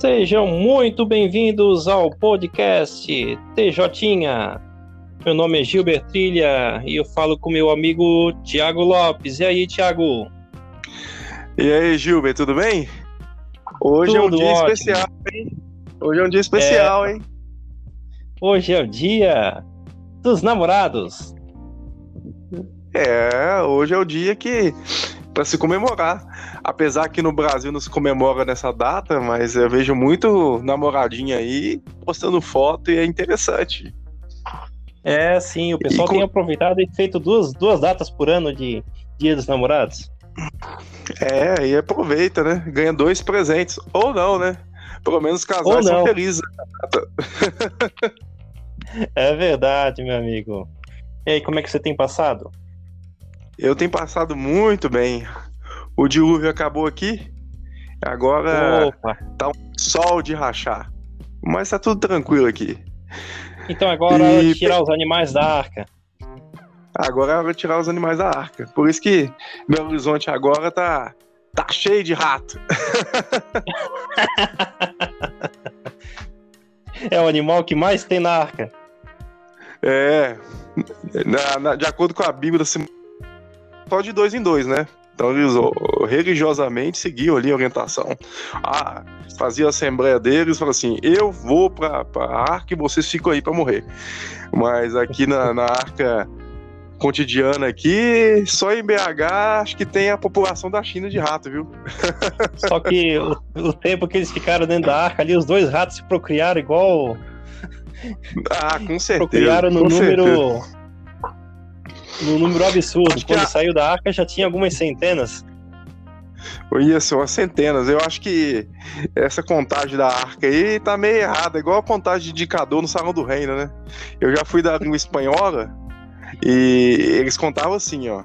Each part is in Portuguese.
Sejam muito bem-vindos ao podcast TJ. Meu nome é Gilbert Trilha e eu falo com meu amigo Tiago Lopes. E aí, Tiago? E aí, Gilbert, tudo bem? Hoje tudo é um dia ótimo. especial, hein? Hoje é um dia especial, é... hein? Hoje é o dia dos namorados. É, hoje é o dia que para se comemorar. Apesar que no Brasil não se comemora nessa data, mas eu vejo muito namoradinha aí postando foto e é interessante. É, sim, o pessoal tem aproveitado e feito duas, duas datas por ano de Dia dos Namorados. É, e aproveita, né? Ganha dois presentes. Ou não, né? Pelo menos os casais são felizes. é verdade, meu amigo. E aí, como é que você tem passado? Eu tenho passado muito bem. O dilúvio acabou aqui. Agora Opa. tá um sol de rachar. Mas tá tudo tranquilo aqui. Então agora é e... é tirar os animais da arca. Agora é hora de tirar os animais da arca. Por isso que meu horizonte agora tá, tá cheio de rato. é o animal que mais tem na arca. É. Na, na, de acordo com a Bíblia, só de dois em dois, né? Então eles religiosamente seguiam ali a orientação. Ah, fazia a assembleia deles, falou assim: eu vou para a arca e vocês ficam aí para morrer. Mas aqui na, na arca cotidiana aqui, só em BH acho que tem a população da China de rato, viu? Só que o, o tempo que eles ficaram dentro da arca ali, os dois ratos se procriaram igual. Ah, com certeza. Procriaram no número. Certeza num número absurdo. Quando a... saiu da arca já tinha algumas centenas. Isso, umas centenas. Eu acho que essa contagem da arca aí tá meio errada, igual a contagem de indicador no Salão do Reino, né? Eu já fui da língua espanhola e eles contavam assim, ó.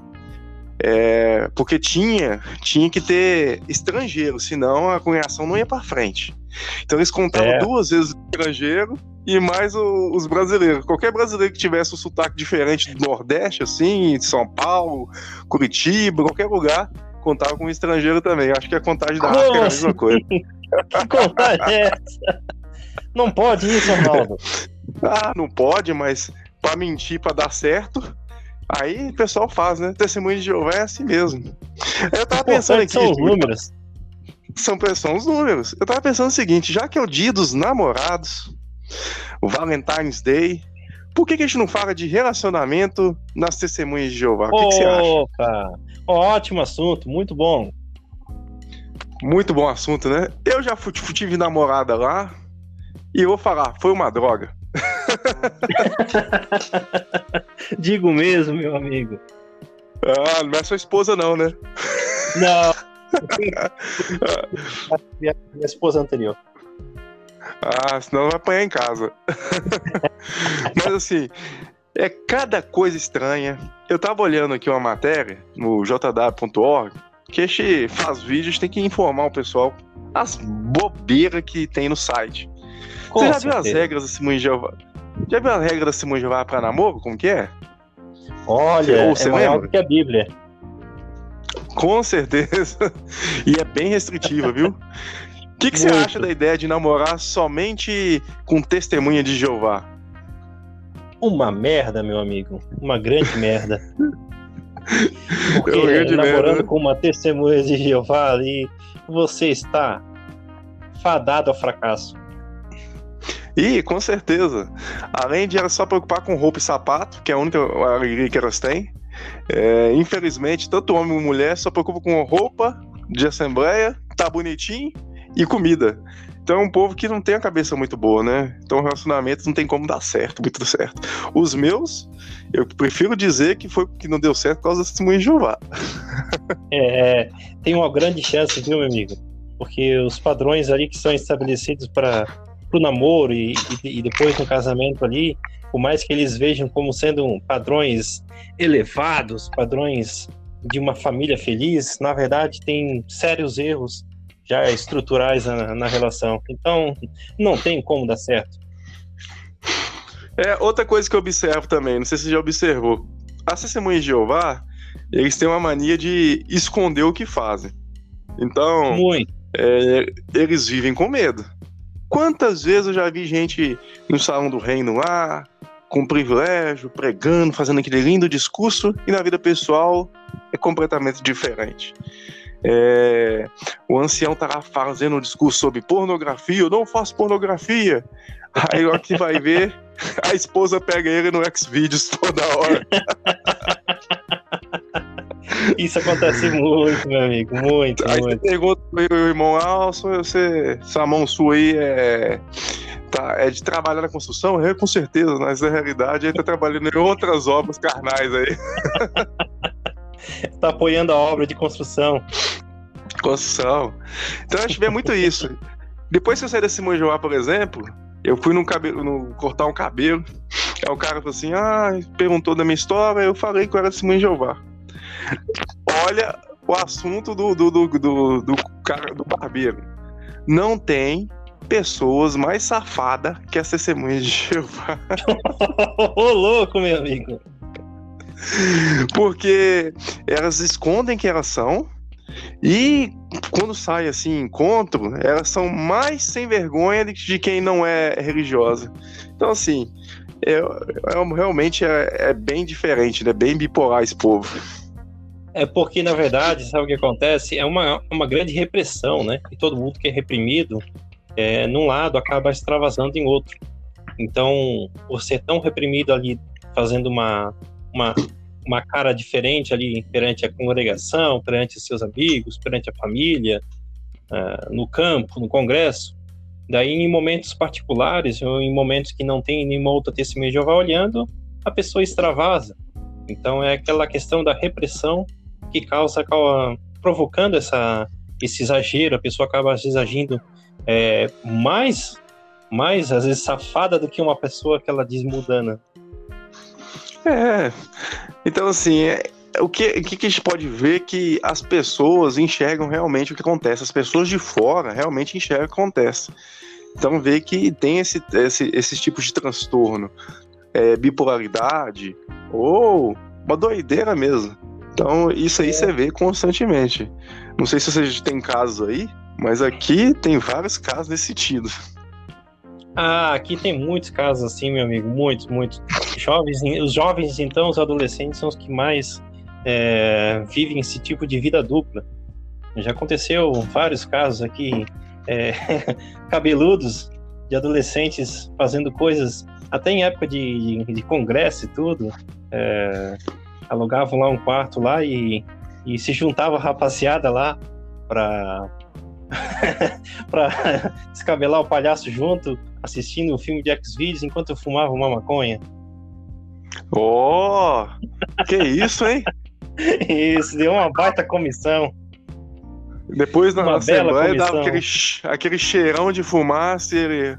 É, porque tinha, tinha que ter estrangeiro, senão a cunhação não ia para frente. Então eles contavam é. duas vezes o estrangeiro e mais o, os brasileiros. Qualquer brasileiro que tivesse um sotaque diferente do Nordeste, assim, de São Paulo, Curitiba, qualquer lugar, contava com um estrangeiro também. Acho que a contagem da Arca é a mesma coisa. que contagem é essa? Não pode isso, Ronaldo. ah, não pode, mas para mentir, para dar certo, aí o pessoal faz, né? Testemunho de Jeová é assim mesmo. Eu tava pensando aqui. São os números. São, são os números. Eu tava pensando o seguinte: já que é o dia dos namorados, o Valentine's Day. Por que, que a gente não fala de relacionamento nas testemunhas de Jeová? O que, que você acha? Ótimo assunto, muito bom. Muito bom assunto, né? Eu já fui, tive namorada lá e eu vou falar, foi uma droga. Digo mesmo, meu amigo. Ah, não é sua esposa, não, né? Não. minha esposa anterior. Ah, senão vai apanhar em casa. Mas assim, é cada coisa estranha. Eu tava olhando aqui uma matéria no jw.org que este faz vídeos tem que informar o pessoal as bobeiras que tem no site. Com você já certeza. viu as regras da Simone Jeová? Já viu as regras da Simone Jeová pra namoro? Como que é? Olha, você, é maior do que a Bíblia. Com certeza. E é bem restritiva, viu? O que, que você acha da ideia de namorar somente com testemunha de Jeová? Uma merda, meu amigo. Uma grande merda. Porque namorando merda. Né? com uma testemunha de Jeová ali, você está fadado ao fracasso. E, com certeza. Além de elas só preocupar com roupa e sapato, que é a única alegria que elas têm, é, infelizmente, tanto homem como mulher só preocupa com roupa de assembleia, tá bonitinho e comida. Então é um povo que não tem a cabeça muito boa, né? Então relacionamentos não tem como dar certo, muito certo. Os meus, eu prefiro dizer que foi que não deu certo por causa da testemunha de Jeová. É, é, tem uma grande chance, viu, meu amigo? Porque os padrões ali que são estabelecidos para o namoro e, e, e, depois no casamento ali, por mais que eles vejam como sendo padrões elevados, padrões de uma família feliz, na verdade tem sérios erros já estruturais na, na relação. Então, não tem como dar certo. É, outra coisa que eu observo também, não sei se você já observou. As testemunhas de Jeová, eles têm uma mania de esconder o que fazem. Então, é, eles vivem com medo. Quantas vezes eu já vi gente no Salão do Reino lá, com privilégio, pregando, fazendo aquele lindo discurso, e na vida pessoal é completamente diferente. É, o ancião lá fazendo um discurso sobre pornografia, eu não faço pornografia. Aí o que vai ver, a esposa pega ele no Xvideos toda hora. Isso acontece muito, meu amigo, muito, Aí muito. você pergunta pro irmão, ah, você, essa mão sua aí é, tá, é de trabalhar na construção? É, com certeza, mas na realidade ele tá trabalhando em outras obras carnais aí. Tá apoiando a obra de construção. Construção. Então a gente vê muito isso. Depois que eu saí da Simone Joá, por exemplo, eu fui num cabelo, no, cortar um cabelo. Aí o cara falou assim: ah, perguntou da minha história, eu falei que eu era de Simone Jeová. Olha o assunto do, do, do, do, do cara do barbeiro. Não tem pessoas mais safadas que as testemunhas de Jeová. Ô, louco, meu amigo. Porque elas escondem que elas são. E quando sai assim, encontro, elas são mais sem vergonha de, quem não é religiosa. Então, assim, é, é- realmente é, é bem diferente, né? Bem bipolar esse povo. É porque, na verdade, sabe o que acontece? É uma, uma grande repressão, né? E todo mundo que é reprimido, é, num lado, acaba extravasando em outro. Então, você é tão reprimido ali, fazendo uma, uma, uma cara diferente ali perante a congregação, perante seus amigos, perante a família, ah, no campo, no congresso. Daí, em momentos particulares, ou em momentos que não tem nenhuma outra testemunha de Jeová olhando, a pessoa extravasa. Então, é aquela questão da repressão que causa, acaba provocando essa, esse exagero, a pessoa acaba às vezes agindo é, mais, mais, às vezes, safada do que uma pessoa que ela diz mudana. É. Então, assim, é- o, que, o que que a gente pode ver que as pessoas enxergam realmente o que acontece. As pessoas de fora realmente enxergam o que acontece. Então, vê que tem esse, esse, esses tipos de transtorno. É, bipolaridade ou uma doideira mesmo. Então, isso aí É. você vê constantemente. Não sei se vocês têm casos aí, mas aqui tem vários casos nesse sentido. Ah, aqui tem muitos casos assim, meu amigo, muitos, muitos. Jovens, os jovens, então, os adolescentes são os que mais é, vivem esse tipo de vida dupla. Já aconteceu vários casos aqui, é, cabeludos, de adolescentes fazendo coisas, até em época de, de congresso e tudo, é, alugavam lá um quarto lá e, e se juntava a rapaziada lá para para descabelar o palhaço junto, assistindo o filme de X-Videos enquanto eu fumava uma maconha. Oh, que isso, hein? Isso, deu uma baita comissão. Depois na Uma Assembleia dava aquele, aquele cheirão de fumaça e ele.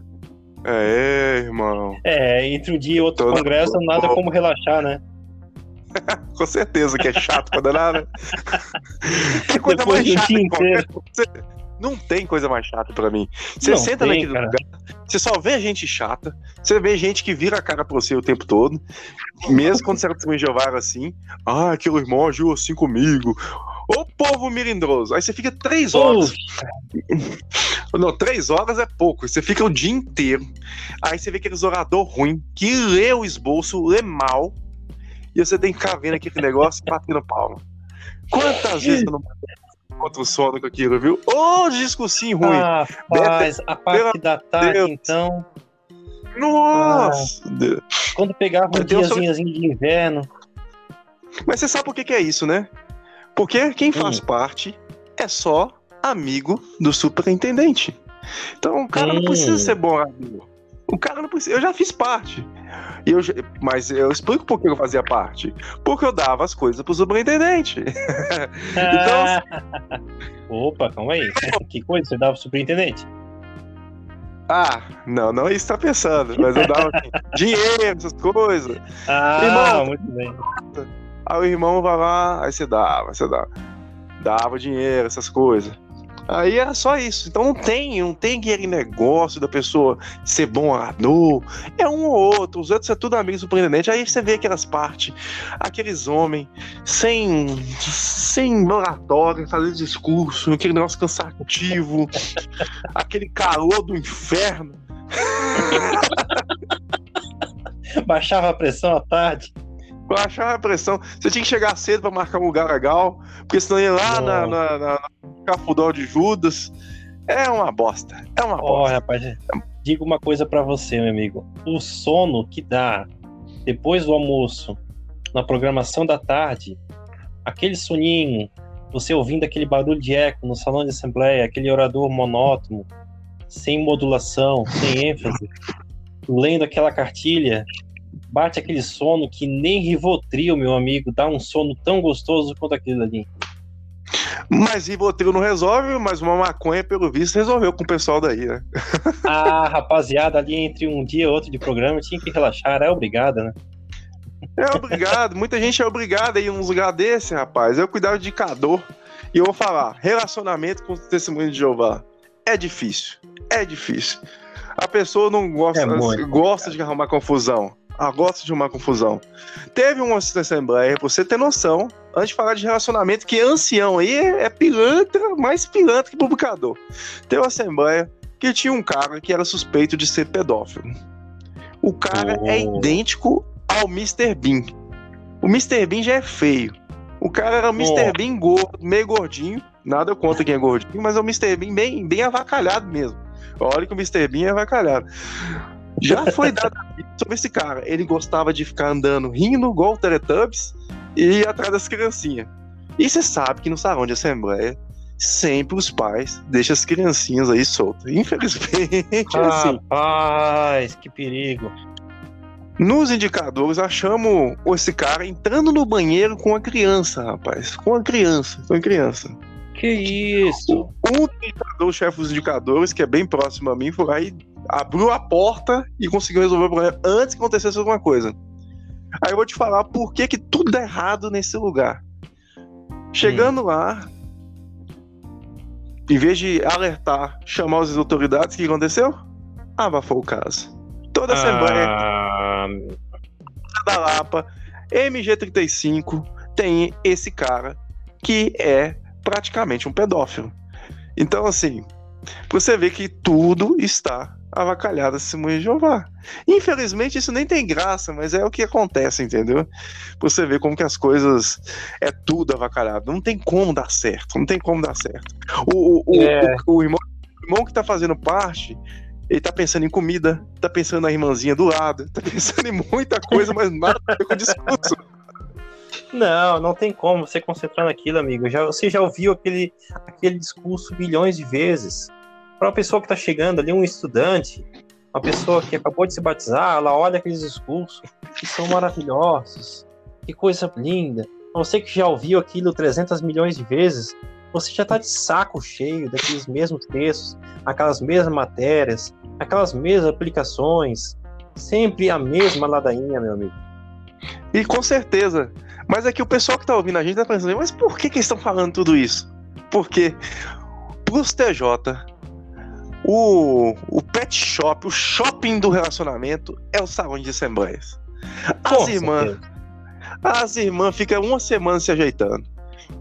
É, irmão. É, entre um dia e outro Toda congresso, boa. nada como relaxar, né? Com certeza que é chato pra danada. Que coisa Depois mais chata. Não tem coisa mais chata pra mim. Você Não senta tem, naquele cara. lugar, você só vê gente chata, você vê gente que vira a cara pra você o tempo todo. Mesmo quando você era Jeová assim. Ah, aquele irmão agiu assim comigo. Ô povo melindroso. Aí você fica três horas. Não, três horas é pouco. Você fica o dia inteiro. Aí você vê aqueles orador ruim que lê o esboço, lê mal. E você tem que ficar vendo aquele negócio e batendo palma. Quantas vezes eu não contra o sono com aquilo, viu? Ô, discursinho ruim. Ah, Rapaz, a parte da tarde, então, Nossa! quando pegava um diazinho de inverno, Mas você sabe por que, que é isso, né? Porque quem faz Hum. parte é só amigo do superintendente. Então o cara não precisa ser bom amigo. O cara não precisa. Eu já fiz parte. E eu, mas eu explico por que eu fazia parte. Porque eu dava as coisas pro superintendente. Então- Opa, calma aí. Que coisa, você dava pro superintendente? Ah, não, não é isso que tá pensando. Mas eu dava assim, dinheiro, essas coisas. Ah, Irmão. muito bem. Aí o irmão vai lá, aí você dava, você dava. Dava dinheiro, essas coisas. Aí era só isso. Então não tem, não tem aquele negócio da pessoa ser bom orador. É um ou outro. Os outros é tudo amigo surpreendente. Aí você vê aquelas partes, aqueles homens sem, sem oratório, fazer discurso, aquele negócio cansativo, aquele calor do inferno. Baixava a pressão à tarde. Baixava a pressão. Você tinha que chegar cedo para marcar um lugar legal, porque senão ia lá na, na, na, Cafudó de Judas. É uma bosta. É uma oh, bosta. rapaz, digo uma coisa para você, meu amigo. O sono que dá depois do almoço, na programação da tarde, aquele soninho, você ouvindo aquele barulho de eco no salão de assembleia, aquele orador monótono, sem modulação, sem ênfase, lendo aquela cartilha, bate aquele sono que nem Rivotril, meu amigo, dá um sono tão gostoso quanto aquele ali. Mas Rivotril não resolve, mas uma maconha, pelo visto, resolveu com o pessoal daí, né? ah, rapaziada, ali entre um dia e outro de programa tinha que relaxar, é obrigada, né? É obrigado, muita gente é obrigada a ir num lugar desse, rapaz. Eu cuidava de cador. E eu vou falar, relacionamento com o testemunho de Jeová é difícil. É difícil. A pessoa não gosta, é muito, gosta de arrumar confusão. Ah, gosta de arrumar confusão. Teve uma assembleia, pra você ter noção, antes de falar de relacionamento, que ancião aí é pilantra, mais pilantra que publicador. Teve uma assembleia que tinha um cara que era suspeito de ser pedófilo. O cara é oh. é idêntico ao Mr. Bean. O Mr. Bean já é feio. O cara era o Mr. Oh. Bean gordo, meio gordinho. Nada contra quem é gordinho, mas é o Mr. Bean bem, bem avacalhado mesmo. Olha que o Mr. Bean é avacalhado. Já foi dado sobre esse cara. Ele gostava de ficar andando rindo, igual o Teletubbies, e ir atrás das criancinhas. E você sabe que no salão de assembleia, sempre os pais deixam as criancinhas aí soltas. Infelizmente, é assim. Rapaz, que perigo. Nos indicadores, achamos esse cara entrando no banheiro com a criança, rapaz. Com a criança, com a criança. Que isso? Um indicador, o chefe dos indicadores, que é bem próximo a mim, foi aí, abriu a porta e conseguiu resolver o problema antes que acontecesse alguma coisa. Aí eu vou te falar por que, que tudo dá errado nesse lugar. Chegando hum. lá, em vez de alertar, chamar as autoridades, o que aconteceu? Abafou o caso. Toda a Assembleia ah... da Lapa, MG35, tem esse cara que é praticamente um pedófilo. Então, assim, você vê que tudo está avacalhado esse de Jeová. Infelizmente, isso nem tem graça, mas é o que acontece, entendeu? Você vê como que as coisas é tudo avacalhado. Não tem como dar certo, não tem como dar certo. O, o, é. o, o, irmão, irmão que está fazendo parte, ele tá pensando em comida, tá pensando na irmãzinha do lado, tá pensando em muita coisa, mas nada a ver com o discurso. Não, não tem como você concentrar naquilo, amigo. Já, você já ouviu aquele, aquele discurso bilhões de vezes. Para uma pessoa que está chegando ali, um estudante, uma pessoa que acabou de se batizar, ela olha aqueles discursos que são maravilhosos, que coisa linda. Você que já ouviu aquilo 300 milhões de vezes, você já está de saco cheio daqueles mesmos textos, aquelas mesmas matérias, aquelas mesmas aplicações, sempre a mesma ladainha, meu amigo. E com certeza, mas aqui o pessoal que tá ouvindo a gente tá pensando, mas por que, que eles estão falando tudo isso? Porque pros TJ, o, o pet shop, o shopping do relacionamento é o salão de assembleias. As irmãs, as irmãs ficam uma semana se ajeitando.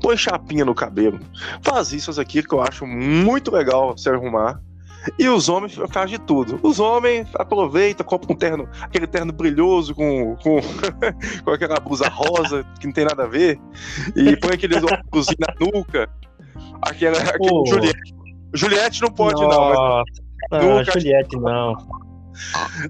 Põe chapinha no cabelo. Faz isso aqui que eu acho muito legal se arrumar. E os homens fazem de tudo. Os homens aproveitam, compram um terno, aquele terno brilhoso com, com, com aquela blusa rosa que não tem nada a ver, e põe aqueles óculos na nuca. Aquela, aquele Juliette. Juliette não pode, Nossa. não. Mas, não, nuca, Juliette não.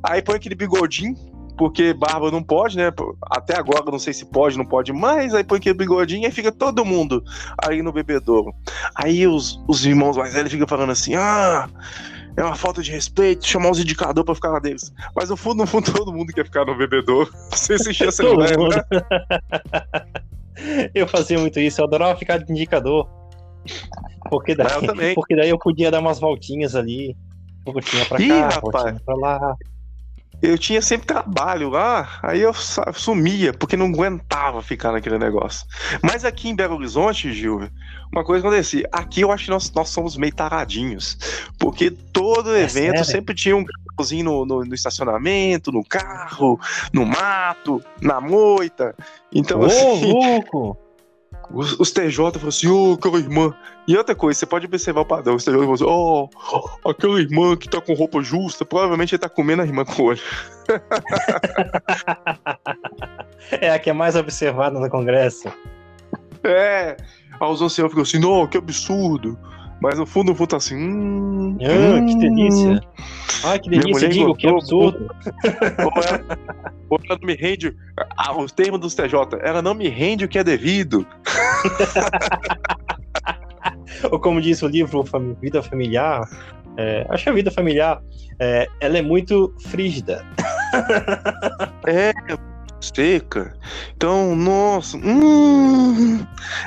Aí põe aquele bigodinho, porque barba não pode, né? Até agora não sei se pode, não pode mais. Aí põe aquele bigodinho e fica todo mundo aí no bebedouro. Aí os, os irmãos mais velhos ficam falando assim: ah, é uma falta de respeito chamar os indicadores pra ficar lá deles. Mas no fundo, no fundo, todo mundo quer ficar no bebedouro. Você assistir essa mulher, né? Eu fazia muito isso, eu adorava ficar de indicador. Porque daí, porque daí eu podia dar umas voltinhas ali. Um pouquinho pra cá, Ih, rapaz. pra lá. Eu tinha sempre trabalho lá, aí eu sumia, porque não aguentava ficar naquele negócio. Mas aqui em Belo Horizonte, Gil, uma coisa acontecia. Aqui eu acho que nós, nós somos meio taradinhos, porque todo é evento sério? sempre tinha um carrozinho no, no, no, estacionamento, no carro, no mato, na moita. Então, Ô, assim. louco! Os, os TJ falaram assim, ô, oh, aquela irmã. E outra coisa, você pode observar o padrão. Os TJ falam assim, ó, oh, aquela irmã que tá com roupa justa, provavelmente ele tá comendo a irmã com o olho. é a que é mais observada no Congresso. É. Aí os anciãos ficam assim, não, que absurdo. Mas no fundo, no fundo tá assim. Hum, ah, hum, que delícia. Ah, que delícia, digo, que absurdo. Ou ela, ou ela não me rende. Ah, os termos dos TJ, ela não me rende o que é devido. ou como diz o livro Vida Familiar, é, acho que a vida familiar é, ela é muito frígida. é, seca. Então, nossa, hum,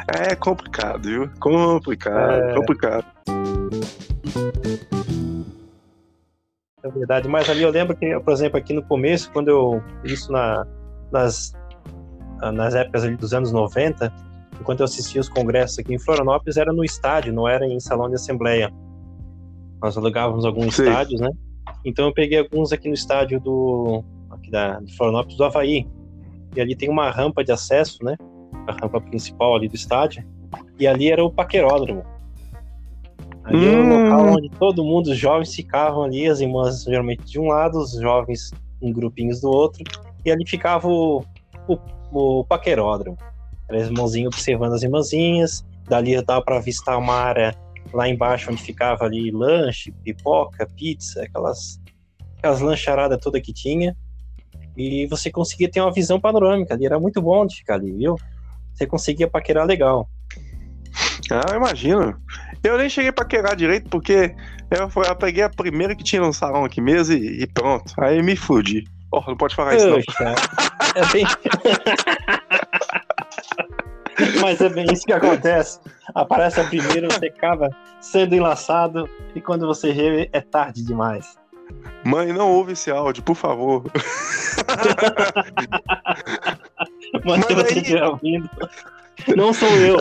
é complicado, viu? Complicado, é... complicado. É verdade, mas ali eu lembro que, por exemplo, aqui no começo, quando eu. Isso na, nas, nas épocas dos anos 90, enquanto eu assistia os congressos aqui em Florianópolis, era no estádio, não era em salão de assembleia. Nós alugávamos alguns Sim. estádios, né? Então eu peguei alguns aqui no estádio do aqui da de Florianópolis do Havaí e ali tem uma rampa de acesso, né? A rampa principal ali do estádio. E ali era o paqueródromo. Ali hum. era o hum. local onde todo mundo, os jovens ficavam ali, as irmãs geralmente de um lado, os jovens em grupinhos do outro. E ali ficava o, o, o paqueródromo. Era as irmãozinhas observando as irmãzinhas. Dali dava para avistar uma área lá embaixo onde ficava ali lanche, pipoca, pizza, aquelas, aquelas lancharadas toda que tinha. E você conseguia ter uma visão panorâmica ali. Era muito bom de ficar ali, viu? Você conseguia paquerar legal. Ah, eu imagino. Eu nem cheguei a paquerar direito, porque eu, eu peguei a primeira que tinha no salão aqui mesmo e, e pronto. Aí me fudi. Oh, não pode falar isso, não. É bem... Mas é bem isso que acontece. Aparece a primeira, você acaba sendo enlaçado, e quando você vê, é tarde demais. Mãe, não ouve esse áudio, por favor. Mas se você estiver ouvindo, não sou eu.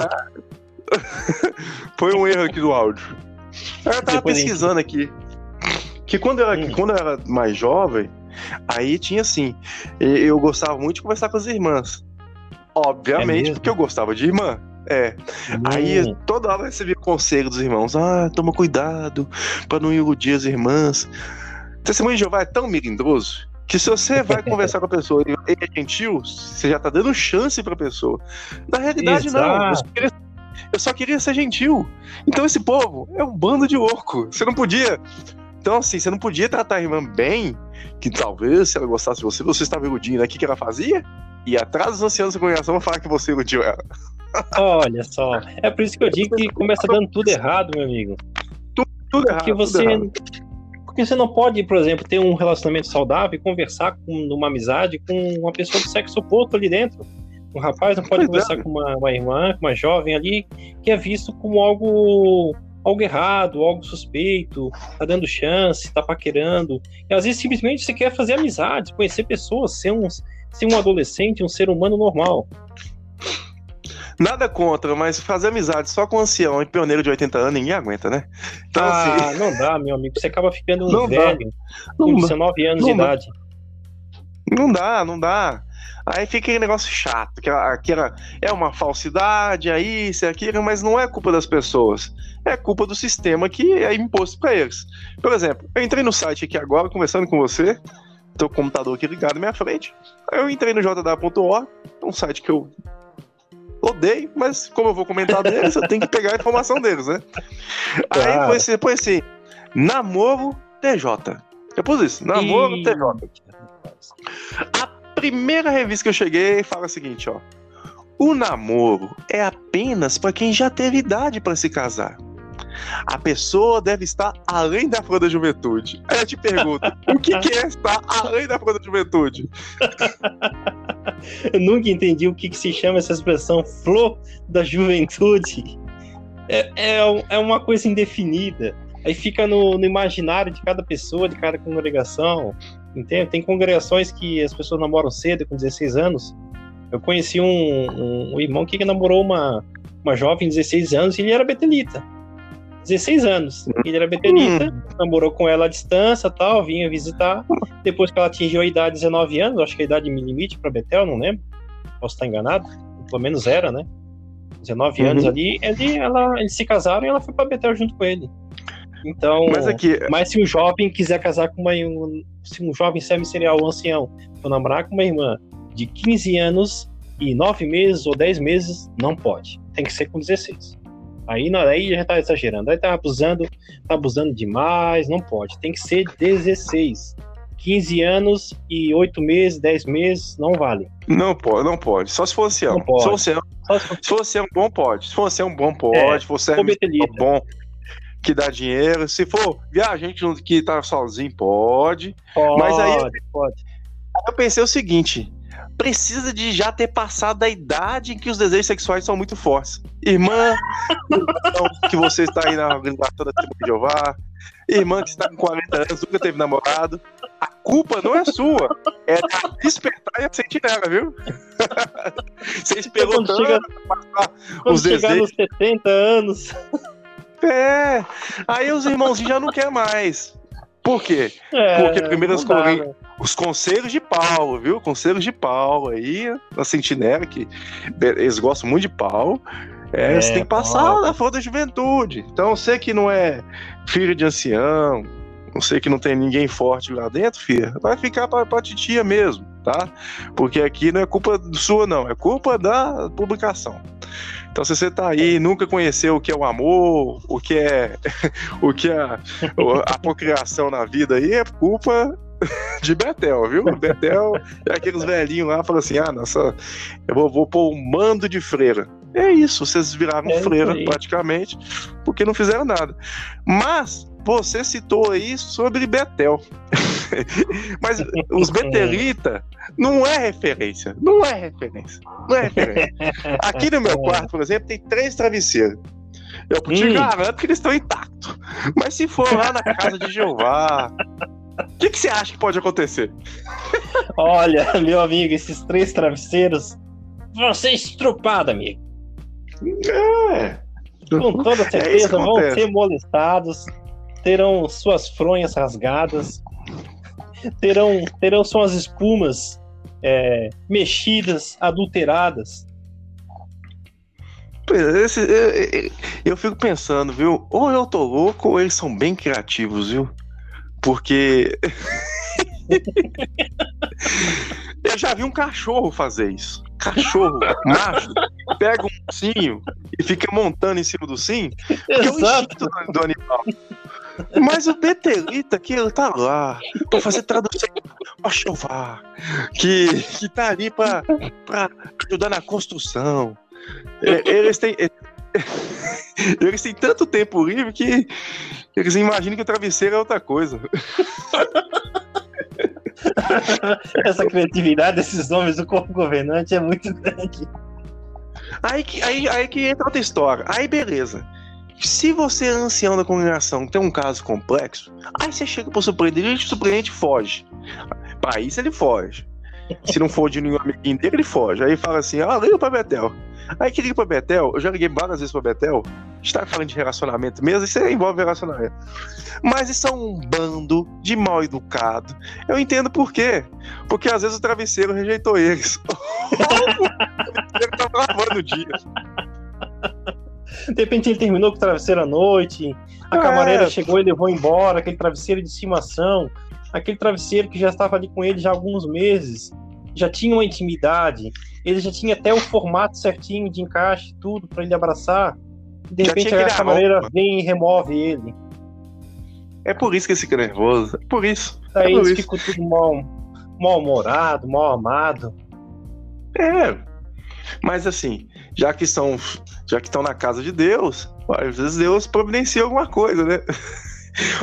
Foi um erro aqui do áudio. Eu tava Depois pesquisando aqui. Que quando eu, hum. quando eu era mais jovem, aí tinha assim. Eu gostava muito de conversar com as irmãs. Obviamente, é porque eu gostava de irmã. É. Hum. Aí toda hora eu recebia conselho dos irmãos. Ah, toma cuidado para não iludir as irmãs. Testemunho de Jeová é tão melindroso que se você vai conversar com a pessoa e é gentil, você já tá dando chance pra pessoa. Na realidade, Exato. não. Eu só, queria, eu só, queria, ser gentil. Então esse povo é um bando de louco. Você não podia. Então, assim, você não podia tratar a irmã bem, que talvez, se ela gostasse de você, você estava iludindo. Né? O que, que ela fazia? E atrás dos anciãos da congregação falar que você iludiu ela. Olha só. É por isso que eu digo que começa dando tudo errado, meu amigo. Tudo, tudo errado. Porque você. Tudo errado porque você não pode, por exemplo, ter um relacionamento saudável e conversar com uma amizade com uma pessoa do sexo oposto ali dentro. Um rapaz não pode conversar é. com uma, uma, irmã, com uma jovem ali, que é visto como algo algo errado, algo suspeito, tá dando chance, tá paquerando. E às vezes simplesmente você quer fazer amizades, conhecer pessoas, ser um, ser um adolescente, um ser humano normal. Nada contra, mas fazer amizade só com um ancião e pioneiro de 80 anos, ninguém aguenta, né? Então, ah, assim... não dá, meu amigo. Você acaba ficando um não velho, dá. com não 19 anos de idade. Não dá, não dá. Aí fica aquele negócio chato, que, que era, é uma falsidade, é isso, é aquilo, mas não é culpa das pessoas. É culpa do sistema que é imposto para eles. Por exemplo, eu entrei no site aqui agora, conversando com você, o computador aqui ligado na minha frente. Eu entrei no jda.org, um site que eu odeio, mas como eu vou comentar deles, eu tenho que pegar a informação deles, né? Aí foi assim, foi assim, namoro TJ. Eu pus isso, namoro e... TJ. A primeira revista que eu cheguei fala o seguinte, ó. O namoro é apenas para quem já teve idade para se casar. A pessoa deve estar além da flor da juventude. Aí eu te pergunto, o que, que é estar além da flor da juventude? eu nunca entendi o que, que se chama essa expressão flor da juventude. É, é, é uma coisa indefinida. Aí fica no, no, imaginário de cada pessoa, de cada congregação. Entende? Tem congregações que as pessoas namoram cedo, com 16 anos. Eu conheci um, um, um irmão que namorou uma, uma jovem de 16 anos e ele era betelita. 16 anos. Ele era betelita, hum. namorou com ela à distância tal, vinha visitar. Depois que ela atingiu a idade de 19 anos, acho que a idade limite para Betel, não lembro. Posso estar enganado. Pelo menos era, né? 19 uhum. anos ali, ele, ela, eles se casaram e ela foi para Betel junto com ele. Então, mas, aqui... mas se um jovem quiser casar com uma. Um, se um jovem semi-serial ancião for namorar com uma irmã de 15 anos e 9 meses ou 10 meses, não pode. Tem que ser com 16. Aí, não, aí já tá exagerando. Aí tá abusando, tá abusando demais, não pode. Tem que ser 16. 15 anos e 8 meses, 10 meses, não vale. Não pode, não pode. Só se for ancião. Não pode. Se for ancião, se for ancião bom, pode. Se for ancião bom, pode. É, se for ancião bom, que dá dinheiro. Se for viajante que tá sozinho, pode. pode Mas aí, pode. eu pensei o seguinte: precisa de já ter passado a idade em que os desejos sexuais são muito fortes. Irmã, que você está aí na organização da tribo de Jeová, irmã que está com 40 anos, nunca teve namorado, a culpa não é sua, é da despertar e a sentinela, viu? você esperou quando tanto chega, os chegar desejos. nos 70 anos. É, aí os irmãozinhos já não querem mais. Por quê? É, Porque primeiro as né? os conselhos de Paulo, viu? Conselhos de Paulo aí, na Sentinela, que eles gostam muito de Paulo. É, é, você tem que passar na flor da juventude. Então, você que não é filho de ancião, não sei que não tem ninguém forte lá dentro, filha, vai ficar pra, pra titia mesmo, tá? Porque aqui não é culpa sua, não, é culpa da publicação. Então, se você tá aí nunca conheceu o que é o amor, o que é o que é a, a procriação na vida aí, é culpa de Betel, viu? Betel é aqueles velhinhos lá, falam assim: ah, nossa, eu vou, vou pôr um mando de freira. É isso, vocês viraram é freira praticamente, porque não fizeram nada. Mas você citou aí sobre Betel. Mas os Betelita não é referência. Não é referência. Não é referência. Aqui no meu quarto, por exemplo, tem três travesseiros. Eu te hum. garanto que eles estão intactos. Mas se for lá na casa de Jeová, o que, que você acha que pode acontecer? Olha, meu amigo, esses três travesseiros vão ser estrupados, amigo. É. Com toda é certeza é vão ser molestados, terão suas fronhas rasgadas, terão, terão suas espumas é, mexidas, adulteradas. Esse, eu, eu fico pensando, viu? Ou eu tô louco ou eles são bem criativos, viu? Porque. eu já vi um cachorro fazer isso. Cachorro, macho, pega um ursinho e fica montando em cima do sim. Que é o instinto do animal. Mas o Betelita, que ele tá lá pra fazer tradução pra chovar, que, que tá ali pra, pra ajudar na construção. É, eles têm. Eles têm tanto tempo livre que eles imaginam que o travesseiro é outra coisa. Essa criatividade desses nomes do corpo governante é muito grande. Aí que, aí, aí que entra outra história. Aí beleza. Se você é ancião da congregação tem um caso complexo, aí você chega pro surpreendente e o surpreendente foge. Pra isso ele foge. Se não for de nenhum amiguinho dele, ele foge. Aí fala assim: ah, liga pra Betel. Aí que liga pra Betel, eu já liguei várias vezes pra Betel. A falando de relacionamento mesmo, isso envolve relacionamento. Mas isso é um bando de mal educado. Eu entendo por quê. Porque às vezes o travesseiro rejeitou eles. o travesseiro tava lavando o dia. De repente ele terminou com o travesseiro à noite, a é. camareira chegou e levou embora aquele travesseiro de estimação, aquele travesseiro que já estava ali com ele já há alguns meses, já tinha uma intimidade, ele já tinha até o formato certinho de encaixe, tudo para ele abraçar. De já repente a camareira vem e remove ele. É por isso que ele fica nervoso. É por isso. Aí é eles ficam tudo mal, mal-humorado, mal amado. É. Mas assim, já que são, já que estão na casa de Deus, às vezes Deus providencia alguma coisa, né?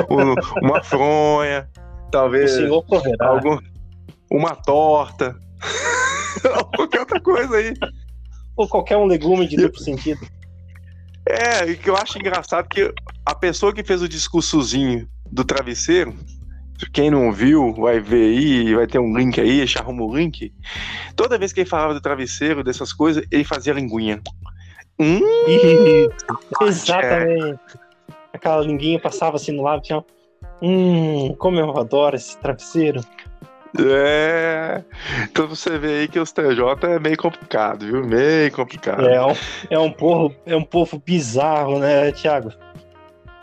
uma fronha, talvez algum, uma torta, qualquer outra coisa aí. Ou qualquer um legume de duplo sentido. É, e que eu acho engraçado que a pessoa que fez o discursozinho do travesseiro, quem não viu, vai ver aí, vai ter um link aí, a gente arruma o link. Toda vez que ele falava do travesseiro, dessas coisas, ele fazia linguinha. Hum, Exatamente. Aquela linguinha passava assim no lábio, tinha. Hum, como eu adoro esse travesseiro. é. Então você vê aí que os TJ é meio complicado, viu? Meio complicado. É um, é um povo, é um povo bizarro, né, Thiago?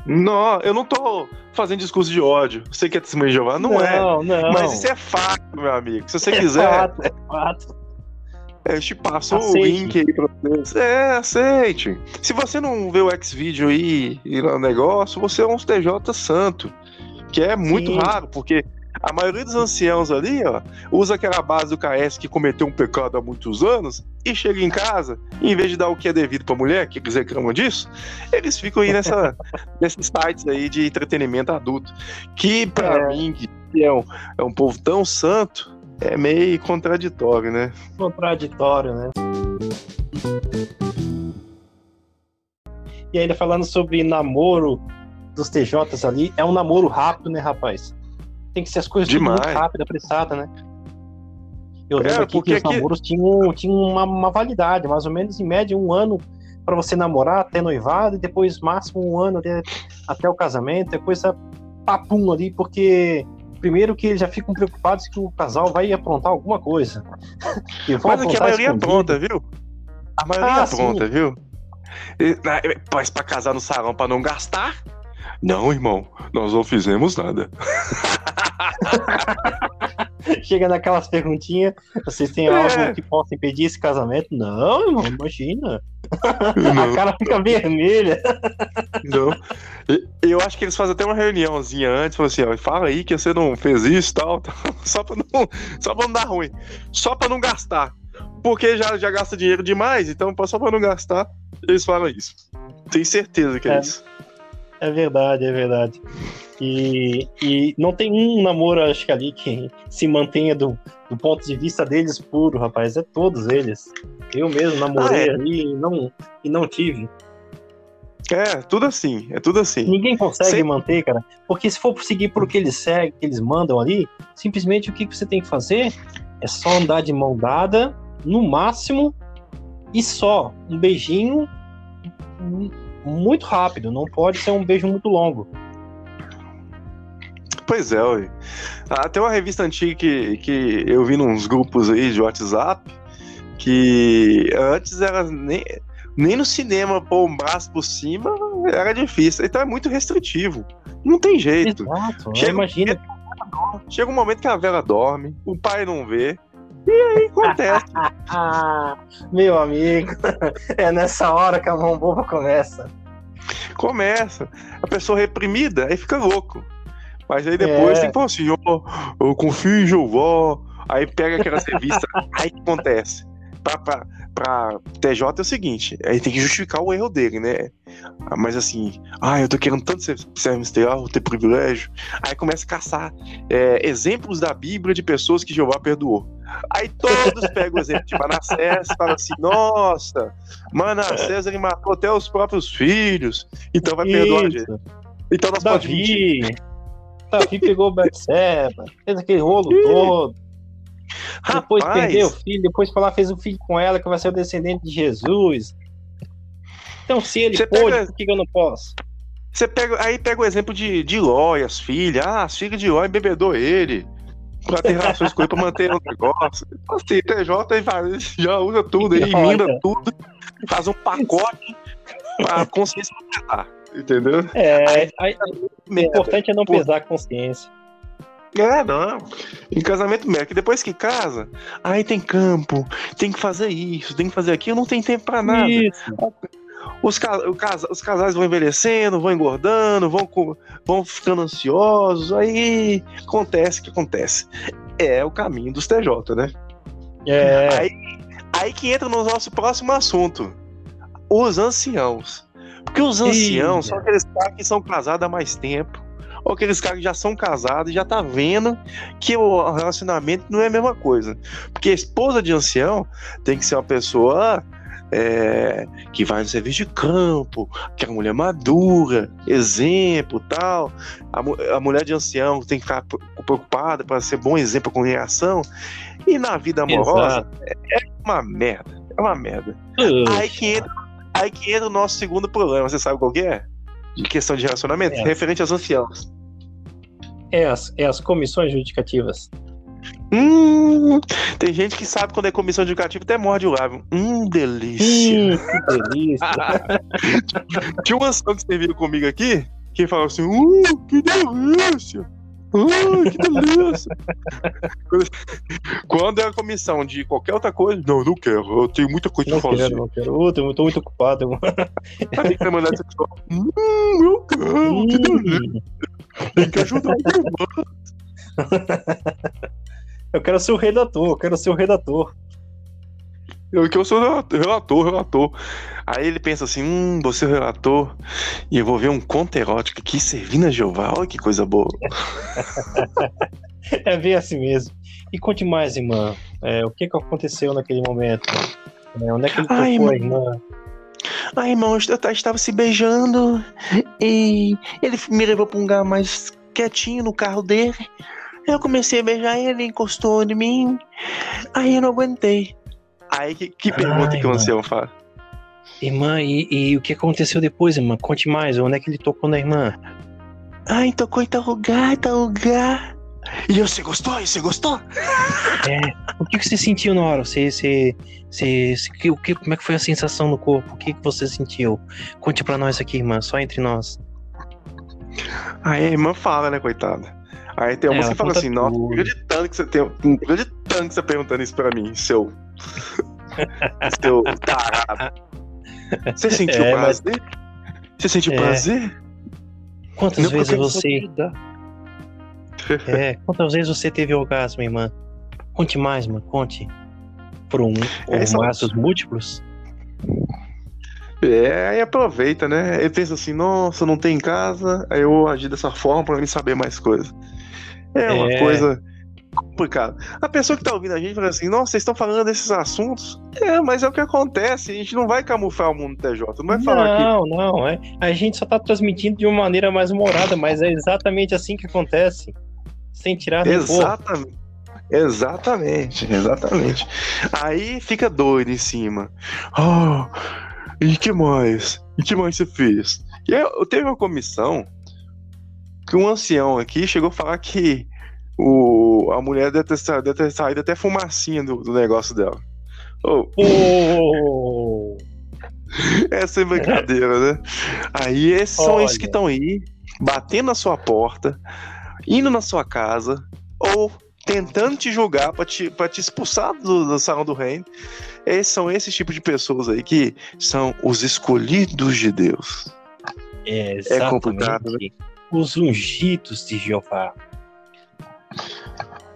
Não, eu não tô fazendo discurso de ódio. Você que é testemunho de Jeová, não, é. Não, não. Mas isso é fato, meu amigo. Se você é quiser, fato, é fato. eu te passo o Aceite. link aí pra vocês. É, aceite. Se você não vê o X-Video aí e lá no negócio, você é um TJ santo. Que é muito Sim. raro, porque a maioria dos anciãos ali, ó, usa aquela base do KS que cometeu um pecado há muitos anos e chega em casa, e em vez de dar o que é devido pra mulher, que eles reclamam disso, eles ficam aí nessa, nesses sites aí de entretenimento adulto. Que pra É. mim, que é um, é um povo tão santo, é meio contraditório, né? Contraditório, né? E ainda falando sobre namoro dos TJs ali, é um namoro rápido, né, rapaz? Tem que ser as coisas muito rápido, apressada, né? Eu É, lembro aqui que os aqui- namoros tinham, tinham uma, uma validade, mais ou menos em média um ano para você namorar até noivado e depois máximo um ano até, até o casamento, é coisa papum ali, porque primeiro que eles já ficam preocupados que o casal vai aprontar alguma coisa. Mas aqui a maioria é escondido. pronta, viu? A maioria Ah, é pronta, viu? Mas pra casar no salão pra não gastar? Não, irmão, nós não fizemos nada. Chega naquelas perguntinhas, vocês têm É. algo que possa impedir esse casamento? Não, irmão, imagina. Não, A cara fica vermelha. não. Eu acho que eles fazem até uma reuniãozinha antes, falam assim, ó, fala aí que você não fez isso e tal, tal, só pra não, só pra não dar ruim. Só pra não gastar. Porque já, já gasta dinheiro demais, então só pra não gastar, eles falam isso. Tenho certeza que é, É. isso. É verdade, é verdade. E, e não tem um namoro, acho que ali, que se mantenha do, do ponto de vista deles puro, rapaz. É todos eles. Eu mesmo namorei Ah, é? ali e não, e não tive. É, tudo assim, é tudo assim. Ninguém consegue Sem- manter, cara. Porque se for seguir por o que eles seguem, que eles mandam ali, simplesmente o que você tem que fazer é só andar de mão dada, no máximo, e só. Um beijinho muito rápido. Não pode ser um beijo muito longo. Pois é, ué. Ah, tem uma revista antiga que, que eu vi nos grupos aí de WhatsApp que antes era nem, nem no cinema pôr um braço por cima era difícil. Então é muito restritivo. Não tem jeito. Exato. Chega- Imagina. Chega um momento que a Vera dorme, o pai não vê, e aí acontece. Ah, meu amigo. É nessa hora que a mão boba começa. Começa. A pessoa reprimida, aí fica louco. Mas aí depois É. tem que falar assim, ó, eu confio em Jeová. Aí pega aquelas revistas, aí o que acontece? Pra, pra, pra TJ é o seguinte, aí tem que justificar o erro dele, né? Ah, Mas assim, ah, eu tô querendo tanto ser, ser ministerial, ter privilégio. Aí começa a caçar é, exemplos da Bíblia de pessoas que Jeová perdoou. Aí todos pegam o exemplo de Manassés e falam assim, nossa, Manassés ele matou até os próprios filhos, então vai perdoar a gente. Isso. Então nós podemos Davi. Davi pegou o Betseba, fez aquele rolo todo. Depois Rapaz, perdeu o filho, depois foi lá fez um filho com ela que vai ser o descendente de Jesus. Então, se ele Você pôde, pega- por que eu não posso? Você pega, aí pega o exemplo de, de Ló e as filhas. Ah, as filhas de Ló embebedou ele. Pra ter relações com ele, pra manter o negócio. Assim, TJ já usa tudo aí, emenda tudo, faz um pacote pra consciência. Entendeu? É, aí- o Merda. importante é não Pô. pesar a consciência. É, não. Em casamento merda. Que depois que casa, aí tem campo, tem que fazer isso, tem que fazer aquilo, não tem tempo pra nada. Isso. Os, ca- o casa- os casais vão envelhecendo, vão engordando, vão, vão ficando ansiosos, aí acontece o que acontece. É o caminho dos TJ, né? É, Aí, aí que entra no nosso próximo assunto: os anciãos. Porque os anciãos são aqueles caras que são casados há mais tempo, ou aqueles caras que já são casados e já tá vendo que o relacionamento não é a mesma coisa. Porque a esposa de ancião tem que ser uma pessoa é, que vai no serviço de campo, que é uma mulher madura, exemplo, tal. A, a mulher de ancião tem que ficar preocupada para ser bom exemplo com reação. E na vida amorosa é, é, uma merda, é uma merda. Aí que, entra, aí que entra o nosso segundo problema, você sabe qual que é? De questão de relacionamento, é. referente aos anciãos. É as, é as comissões judicativas. Hum, tem gente que sabe quando é comissão educativa até morde o lábio. Hum, delícia. Hum, que delícia. Tinha uma ação que você viu comigo aqui que falou assim: Uh, que delícia. Uh, que delícia. quando é a comissão de qualquer outra coisa, não, não quero. Eu tenho muita coisa não pra fazer. Quero, não quero. Eu tô muito ocupado. Aí que mandar sexual. Hum, eu quero, que delícia. Tem que ajudar o irmão. Eu quero ser o redator, eu quero ser o redator. Eu quero ser o relator, relator. Aí ele pensa assim: hum, você é o relator, e eu vou ver um conto erótico aqui servindo a Jeová. Olha que coisa boa. é bem assim mesmo. E conte mais, irmã. É, o que, que aconteceu naquele momento? É, onde é que ele tocou, Ai, irmã? Ai, irmão, eu estava se beijando e ele me levou para um lugar mais quietinho no carro dele. Eu comecei a beijar ele, encostou em mim. Aí eu não aguentei. Aí que, que pergunta Ai, que o ancião faz? Irmã, e, e, o que aconteceu depois, irmã? Conte mais. Onde é que ele tocou na irmã? Ai, tocou em tal lugar, tal lugar. E você gostou? E você gostou? É. O que, que você sentiu na hora? Você, você, você, você, o que, como é que foi a sensação no corpo? O que, que você sentiu? Conte pra nós aqui, irmã, só entre nós. Aí a irmã fala, né, coitada? Aí tem uma é, que fala assim, nossa, não acreditando que você tem. Não acreditando que você tá perguntando isso pra mim, seu. seu tarado. Você sentiu é, prazer? Mas... Você sentiu é. prazer? Quantas não vezes você. é, quantas vezes você teve orgasmo, irmã? Conte mais, mano, conte. Por um é, ou mais os múltiplos? É, aí aproveita, né? Ele pensa assim, nossa, não tem em casa, aí eu agi dessa forma pra mim saber mais coisas. É uma é... coisa complicada. A pessoa que tá ouvindo a gente fala assim, nossa, vocês estão falando desses assuntos? É, mas é o que acontece, a gente não vai camuflar o mundo TJ, não vai falar aqui. Não, não, é. A gente só tá transmitindo de uma maneira mais humorada, mas é exatamente assim que acontece. Sem tirar Exatamente. Exatamente, exatamente. Aí fica doido em cima. Oh, e que mais? E que mais você fez? E eu, teve uma comissão que um ancião aqui chegou a falar que o, a mulher deve ter, deve ter saído até fumacinha do, do negócio dela. Oh. oh. Essa é brincadeira, né? Aí esses Olha. são esses que estão aí, batendo na sua porta, indo na sua casa, ou tentando te julgar para te, pra te expulsar do, do salão do reino. Esses são esses tipos de pessoas aí que são os escolhidos de Deus. É, é complicado, né? Os ungidos de Jeová.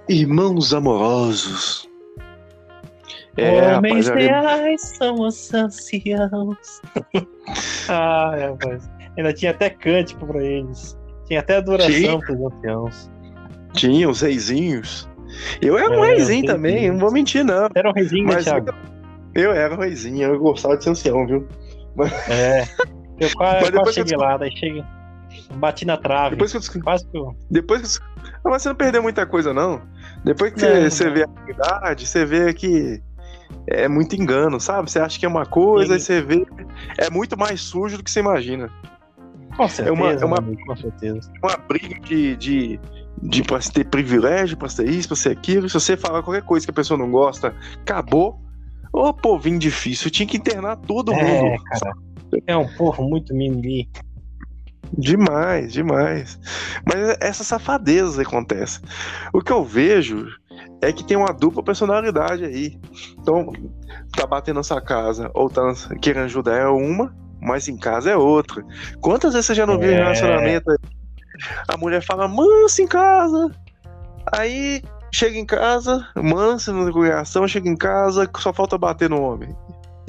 Irmãos amorosos. É, Homens rapaz, reais são os anciãos. ah, rapaz. Ainda tinha até cântico para eles. Tinha até adoração para os anciãos. Tinha os reizinhos. Eu era é, um reizinho também, não vou mentir, não. Era um reizinho, né, Thiago? Eu, eu era um reizinho, eu gostava de ser ancião, viu? Mas... É. Eu quase, quase cheguei eu... lá, daí cheguei. Bati na trave. Depois que eu... Quase que eu... Depois que Não, mas você não perdeu muita coisa, não. Depois que não, você, vê a realidade, você vê que é muito engano, sabe? Você acha que é uma coisa Sim. e você vê. É muito mais sujo do que você imagina. Com certeza. É uma, é uma, amigo, com certeza. uma briga de, de, de pra ter privilégio, pra ser isso, pra ser aquilo. Se você falar qualquer coisa que a pessoa não gosta, acabou. Ô, povinho difícil, tinha que internar todo é, mundo. Cara, é um povo muito mimimi. Demais, demais. Mas essa safadeza acontece. O que eu vejo é que tem uma dupla personalidade aí. Então, tá batendo nessa casa ou tá querendo ajudar é uma, mas em casa é outra. Quantas vezes você já não viu é... relacionamento? A mulher fala mansa em casa. Aí chega em casa, mansa na coração, chega em casa, só falta bater no homem.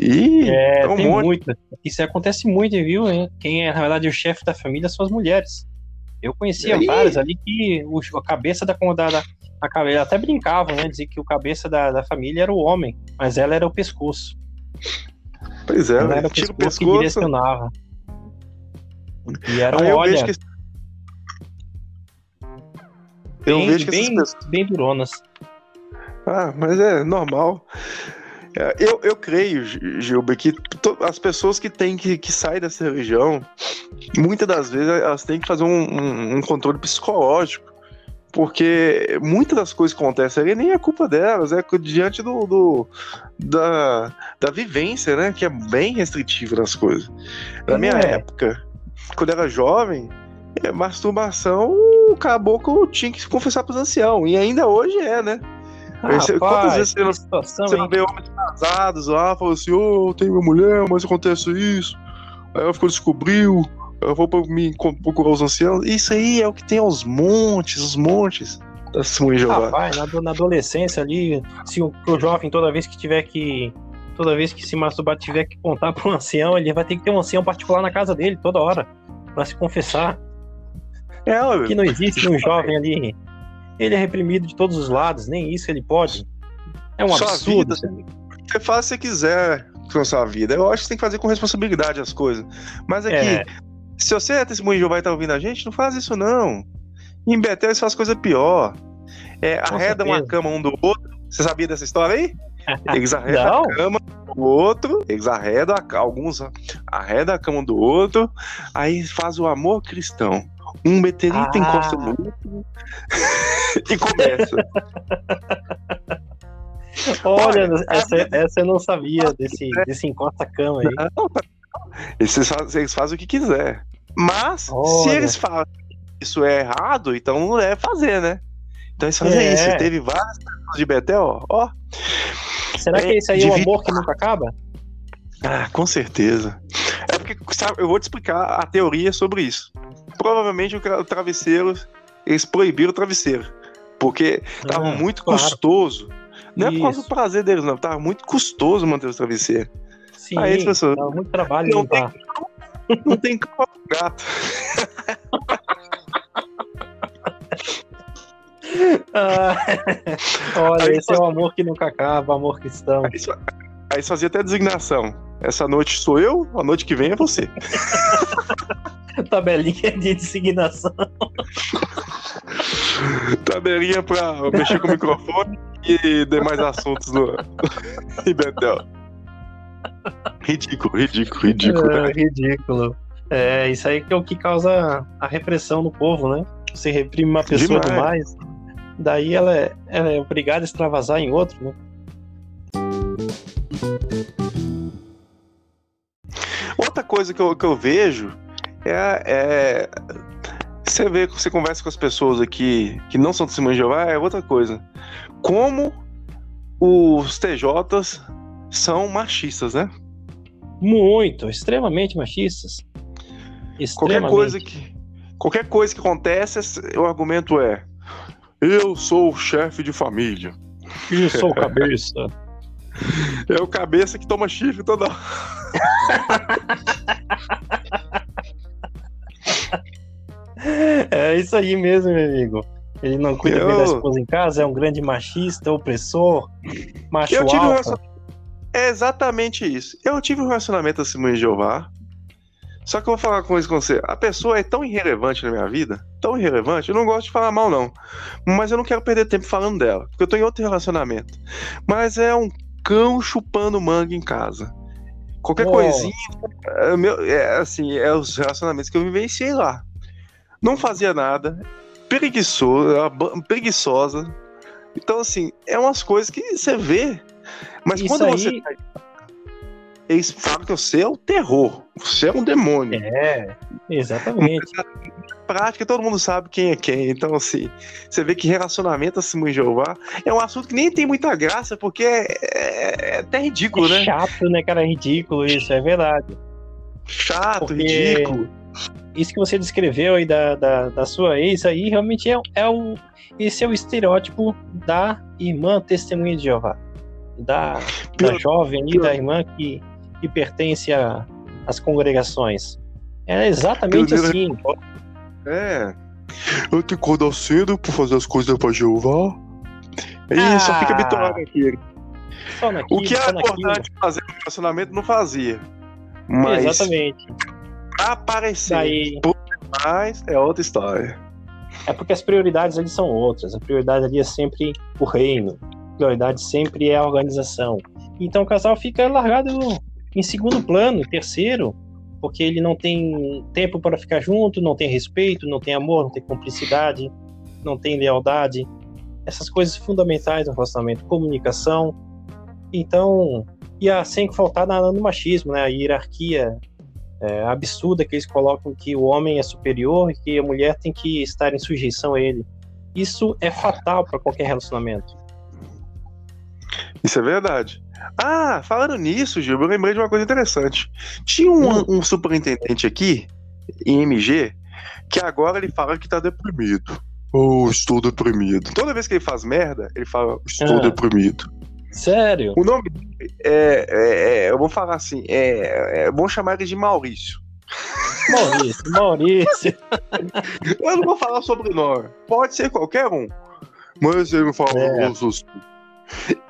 Ih, é, um tem muita. Isso acontece muito, viu? Quem é, na verdade, o chefe da família são as mulheres. Eu conhecia várias ali que o, a cabeça da, da, da a cabeça, até brincava, né? Dizer que o cabeça da, da família era o homem, mas ela era o pescoço. Pois é, Não velho, era o tira o pescoço que pescoço. direcionava. E era, eu olha, que, eu bem, vejo que essas bem, pessoas. bem duronas. Ah, mas é normal. É, Eu, eu creio, Gi- Gilber, que as pessoas que têm que, que sair dessa religião, muitas das vezes elas têm que fazer um, um- um controle psicológico. Porque muitas das coisas que acontecem ali nem é culpa delas, é diante do, do- da, da vivência, né? Que é bem restritiva nas coisas. Na minha É. época, quando eu era jovem, é, masturbação, o caboclo tinha que se confessar pros anciãos. E ainda hoje é, né? Você- quantas Rapaz, vezes você situação, Você não vê homens casados lá, falou assim, ô, eu tenho minha mulher, mas acontece isso. Aí ela ficou, descobriu, eu vou me procurar os anciãos. Isso aí é o que tem aos montes, os montes da Jeová. Rapaz, na, na adolescência ali, se o, o jovem, toda vez que tiver que. Toda vez que se masturbar tiver que contar para um ancião, ele vai ter que ter um ancião particular na casa dele toda hora. Pra se confessar. É, Que não existe um jovem ali. Ele é reprimido de todos os lados, nem isso ele pode. É um Sua absurdo. vida- você faz se você quiser com a sua vida. Eu acho que você tem que fazer com responsabilidade as coisas. Mas é É. que, se você é testemunho de Jeová e tá ouvindo a gente, não faz isso não. Em Betel eles fazem coisa pior. É, Com arredam a certeza. cama um do outro. Você sabia dessa história aí? Eles arredam Não. a cama do outro, eles arredam a, alguns arredam a cama um do outro, aí faz o amor cristão. Um meteorito Ah. encosta no outro e começa. Olha, Olha, essa, essa eu não sabia desse, desse encosta-cama aí. Não, Eles fazem, eles fazem o que quiser. Mas, se Olha. eles falam que isso é errado, então não deve fazer, né? Então eles fazem É. isso. Teve várias de Betel, ó. ó. Será que É, esse aí é o divide- amor que nunca acaba? Ah, com certeza. Eu vou te explicar a teoria sobre isso. Provavelmente o tra- o travesseiro, eles proibiram o travesseiro. Porque tava Ah, muito claro. custoso. Não é por causa do Isso. prazer deles, não. Tava muito custoso manter os travesseiros. Sim, Aí as pessoas- dá muito trabalho Não limpar. Não tem pro gato. Ah, olha, Aí esse é o amor que nunca acaba, amor cristão. Aí, aí fazia até designação. Essa noite sou eu, a noite que vem é você. Tabelinha de designação. Tabelinha pra mexer com o microfone e demais assuntos no em Betel. Ridículo, ridículo, ridículo. É, né? ridículo. É, isso aí que é o que causa a repressão no povo, né? Você reprime uma pessoa demais, daí ela é, ela é obrigada a extravasar em outro, né? Outra coisa que eu, que eu vejo é, é- Você vê, você conversa com as pessoas aqui que não são testemunhas de Jeová, é outra coisa. Como os TJs são machistas, né? Muito, extremamente machistas. Qualquer Extremamente. coisa que qualquer coisa que acontece, o argumento é: eu sou o chefe de família. Eu sou cabeça. É o cabeça que toma chifre toda hora. É isso aí mesmo, meu amigo. Ele não cuida bem da Eu- esposa em casa, é um grande machista, opressor, macho Eu tive um relacion- É exatamente isso. Eu tive um relacionamento assim com Jeová. Só que eu vou falar com isso com você. A pessoa é tão irrelevante na minha vida, tão irrelevante, eu não gosto de falar mal, não. Mas eu não quero perder tempo falando dela, porque eu tô em outro relacionamento. Mas é um cão chupando manga em casa. Qualquer Oh. coisinha. É, meu, é, assim, é os relacionamentos que eu vivenciei lá. Não fazia nada, preguiçoso, preguiçosa. Então, assim, é umas coisas que você vê. Mas Isso quando aí- você. tá- Eles falam que você é o terror, você é um demônio. É, exatamente. Prática, todo mundo sabe quem é quem. Então, assim, você vê que relacionamento assim com Jeová é um assunto que nem tem muita graça, porque é, é- é até ridículo, né? chato, né, cara? É ridículo isso, é verdade. Chato, Porque- ridículo. Isso que você descreveu aí da, da, da sua ex aí, realmente é, é o. Esse é o estereótipo da irmã testemunha de Jeová. Da, da jovem pior- da irmã que, que pertence às congregações. É exatamente assim. É. Eu tenho que acordar cedo pra fazer as coisas pra Jeová. E só fica Ah. bitolado aqui. O que era importante fazer no relacionamento não fazia. Mas Exatamente. aparecer Daí, mais é outra história. é porque as prioridades ali são outras. A prioridade ali é sempre o reino. A prioridade sempre é a organização. Então o casal fica largado em segundo plano, terceiro, porque ele não tem tempo para ficar junto, não tem respeito, não tem amor, não tem cumplicidade, não tem lealdade. Essas coisas fundamentais no relacionamento, comunicação. Então, e a, sem faltar nada no machismo, né? A hierarquia é, absurda que eles colocam que o homem é superior e que a mulher tem que estar em sujeição a ele. Isso é fatal para qualquer relacionamento. Isso é verdade. Ah, falando nisso, Gil, eu lembrei de uma coisa interessante. Tinha um, um superintendente aqui, em MG, que agora ele fala que tá deprimido. Oh, estou deprimido. Toda vez que ele faz merda, ele fala, estou Ah. deprimido. Sério? O nome dele é, é- é- Eu vou falar assim, é, é bom chamar ele de Maurício. Maurício, Maurício. Eu não vou falar sobrenome. Pode ser qualquer um. Mas ele me fala, É.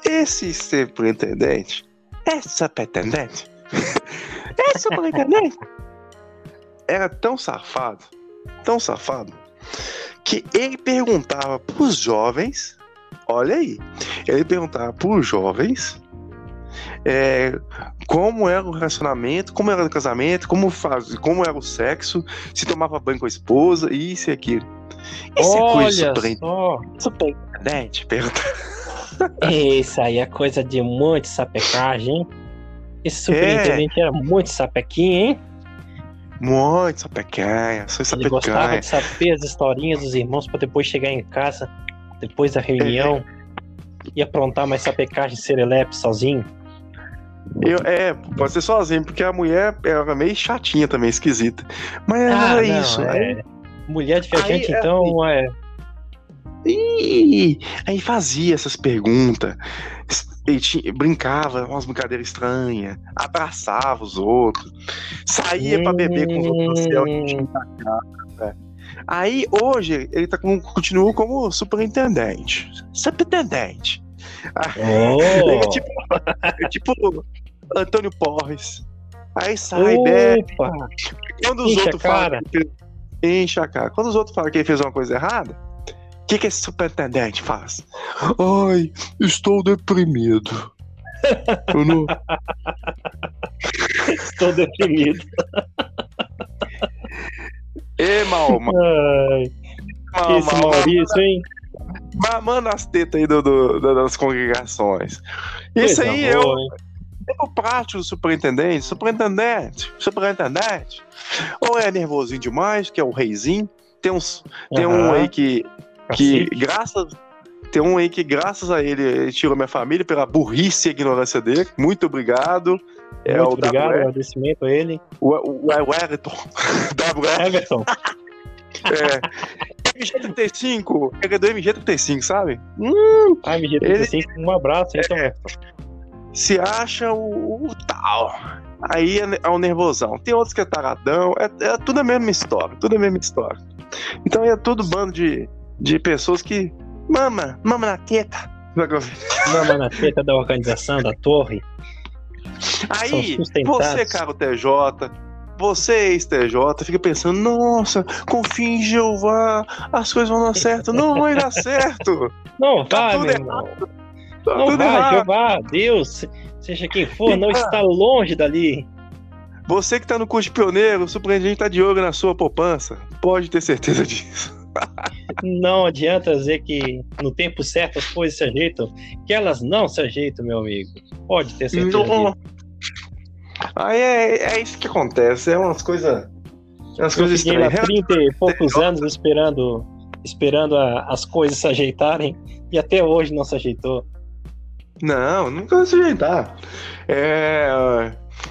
Esse superintendente, esse superintendente, esse superintendente era tão safado, tão safado, que ele perguntava pros jovens, olha aí, ele perguntava pros jovens é, como era o relacionamento, como era o casamento, como, faz, como era o sexo, se tomava banho com a esposa, isso e aquilo. Isso é coisa Olha super, só. super internet, pergunta. Isso aí é coisa de muito sapecagem, hein? Esse superintendente era muito sapequinho, hein? Muito sapecanha, sou Ele gostava de saber as historinhas dos irmãos para depois chegar em casa, depois da reunião, e aprontar mais sapecagem serelepe sozinho. Eu, é, pode ser sozinho, porque a mulher era meio chatinha também, esquisita. Mas Ah, não, isso. é. Aí, Mulher de viajante, é então, é. Ih, aí fazia essas perguntas. Tinha- brincava, umas brincadeiras estranhas, abraçava os outros, saía pra beber com os outros céu. Hum, Aí hoje ele tá com, continua como superintendente. Superintendente. Ele é Oh, tipo, é tipo Antônio Porres. Aí sai, bebe. Quando os Enche outros falam. Enche a cara. Quando os outros falam que ele fez uma coisa errada, o que, que esse superintendente faz? Ai, estou deprimido. Eu não... estou deprimido. Ê, Malma. Ai, Malma, esse Maurício, hein? Mamando as tetas aí do, do- das congregações. Isso Coisa aí o boa, hein? tempo prático do superintendente. Superintendente, superintendente. Ou é nervosinho demais, que é o reizinho. Tem, uns, tem um aí que que graças tem um aí que graças a ele ele tirou minha família pela burrice e ignorância dele. Muito obrigado. É Muito o obrigado, W- agradecimento a ele. o, o, o Everton. WR. Everton, É. MG35. Ele é do MG35, sabe? ai, me assim, um abraço, então, Everton. Se acha o, o tal. Aí é, é o nervosão. Tem outros que é taradão. É, é tudo a mesma história. Tudo a mesma história. Então é tudo bando de, de pessoas que. Mama, mama na teta. Mama na teta da organização, da torre. Aí, você, caro TJ, você, ex-TJ, fica pensando, nossa, confia em Jeová, as coisas vão dar certo. Não vai dar certo. Não Tá vai, tudo errado. Tá Não tudo vai, errado. Jeová, Deus, seja quem for, não está longe dali. Você que tá no curso de pioneiro, o surpreendente tá de olho na sua poupança. Pode ter certeza disso. Não adianta dizer que no tempo certo as coisas se ajeitam, que elas não se ajeitam, meu amigo. Pode ter certeza Não. disso. Aí é, é isso que acontece, é umas coisas. É umas Eu coisas estranhas. 30 e poucos anos esperando, esperando a- as coisas se ajeitarem e até hoje não se ajeitou. Não, nunca vai se ajeitar. É.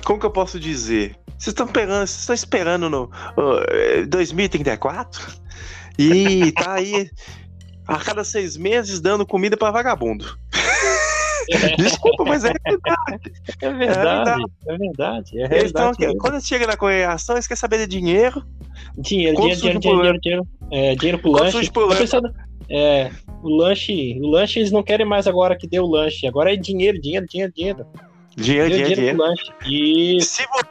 Como que eu posso dizer? Vocês estão pegando, vocês estão esperando no uh, 2034 e tá aí a cada seis meses dando comida pra vagabundo. Desculpa, mas é verdade. É verdade, é verdade. É Eles tão, realidade mesmo. quando chega na congregação, eles querem saber de dinheiro. Dinheiro, dinheiro, dinheiro, dinheiro, dinheiro, dinheiro. É, dinheiro pro lanche. pro lanche? pensando, É, o lanche, o lanche eles não querem mais agora que dê o lanche. Agora é dinheiro, dinheiro, dinheiro, dinheiro. Dinheiro, Deu dinheiro, dinheiro. lanche. E Se você,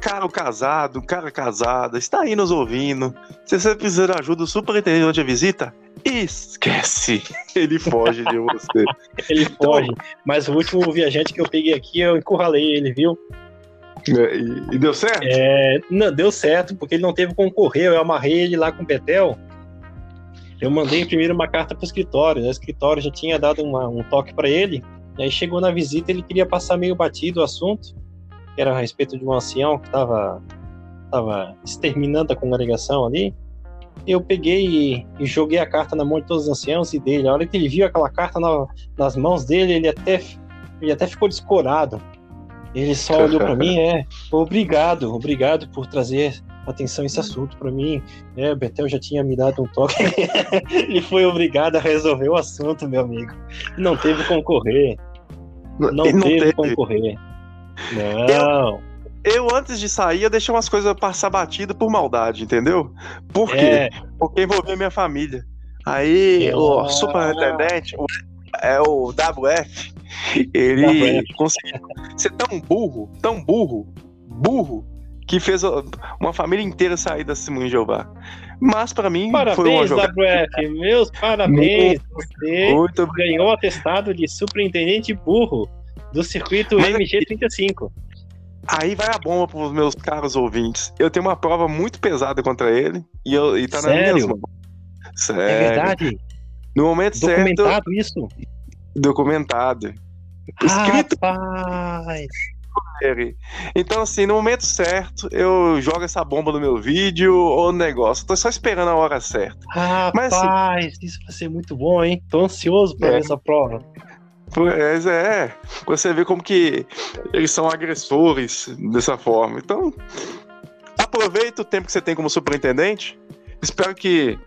cara casado, cara casada, está aí nos ouvindo, se você precisar de ajuda, o superintendente onde a visita, esquece. Ele foge de você. ele foge. Mas o último viajante que eu peguei aqui, eu encurralei ele, viu? E, e deu certo? É, não, deu certo, porque ele não teve como correr. Eu amarrei ele lá com o Betel. Eu mandei imprimir uma carta pro escritório. né? O escritório já tinha dado uma- um toque para ele. E aí chegou na visita, ele queria passar meio batido o assunto, que era a respeito de um ancião que estava tava exterminando a congregação ali. Eu peguei e, e joguei a carta na mão de todos os anciãos e dele. A hora que ele viu aquela carta na- nas mãos dele, ele até, ele até ficou descorado. Ele só olhou para mim, é, obrigado, obrigado por trazer atenção a esse assunto para mim. É, o Betel já tinha me dado um toque. ele foi obrigado a resolver o assunto, meu amigo. Não teve como correr. Não, Ele teve, como correr. Não. Eu, antes de sair, eu deixei umas coisas passar batida por maldade, entendeu? Por quê? É, Porque envolvia minha família. Aí, o Ah. superintendente, o- é o WF, ele WF. conseguiu ser tão burro, tão burro, burro, que fez uma família inteira sair da Simão Jeová. Mas pra mim foi uma parabéns, jogada WF. Meus parabéns. Você muito ganhou o atestado de superintendente burro do circuito Mas MG35. Aí vai a bomba pros meus caros ouvintes. Eu tenho uma prova muito pesada contra ele e, eu, e tá Sério? minhas mãos. Sério. É verdade? No momento certo, Documentado isso? documentado. Escrito Rapaz. Então, assim, no momento certo, eu jogo essa bomba no meu vídeo ou no negócio. Tô só esperando a hora certa. Mas, assim- Rapaz, isso vai ser muito bom, hein? Tô ansioso pra É. ver essa prova. Pois é, você vê como que eles são agressores dessa forma. Então, aproveita o tempo que você tem como superintendente. Espero que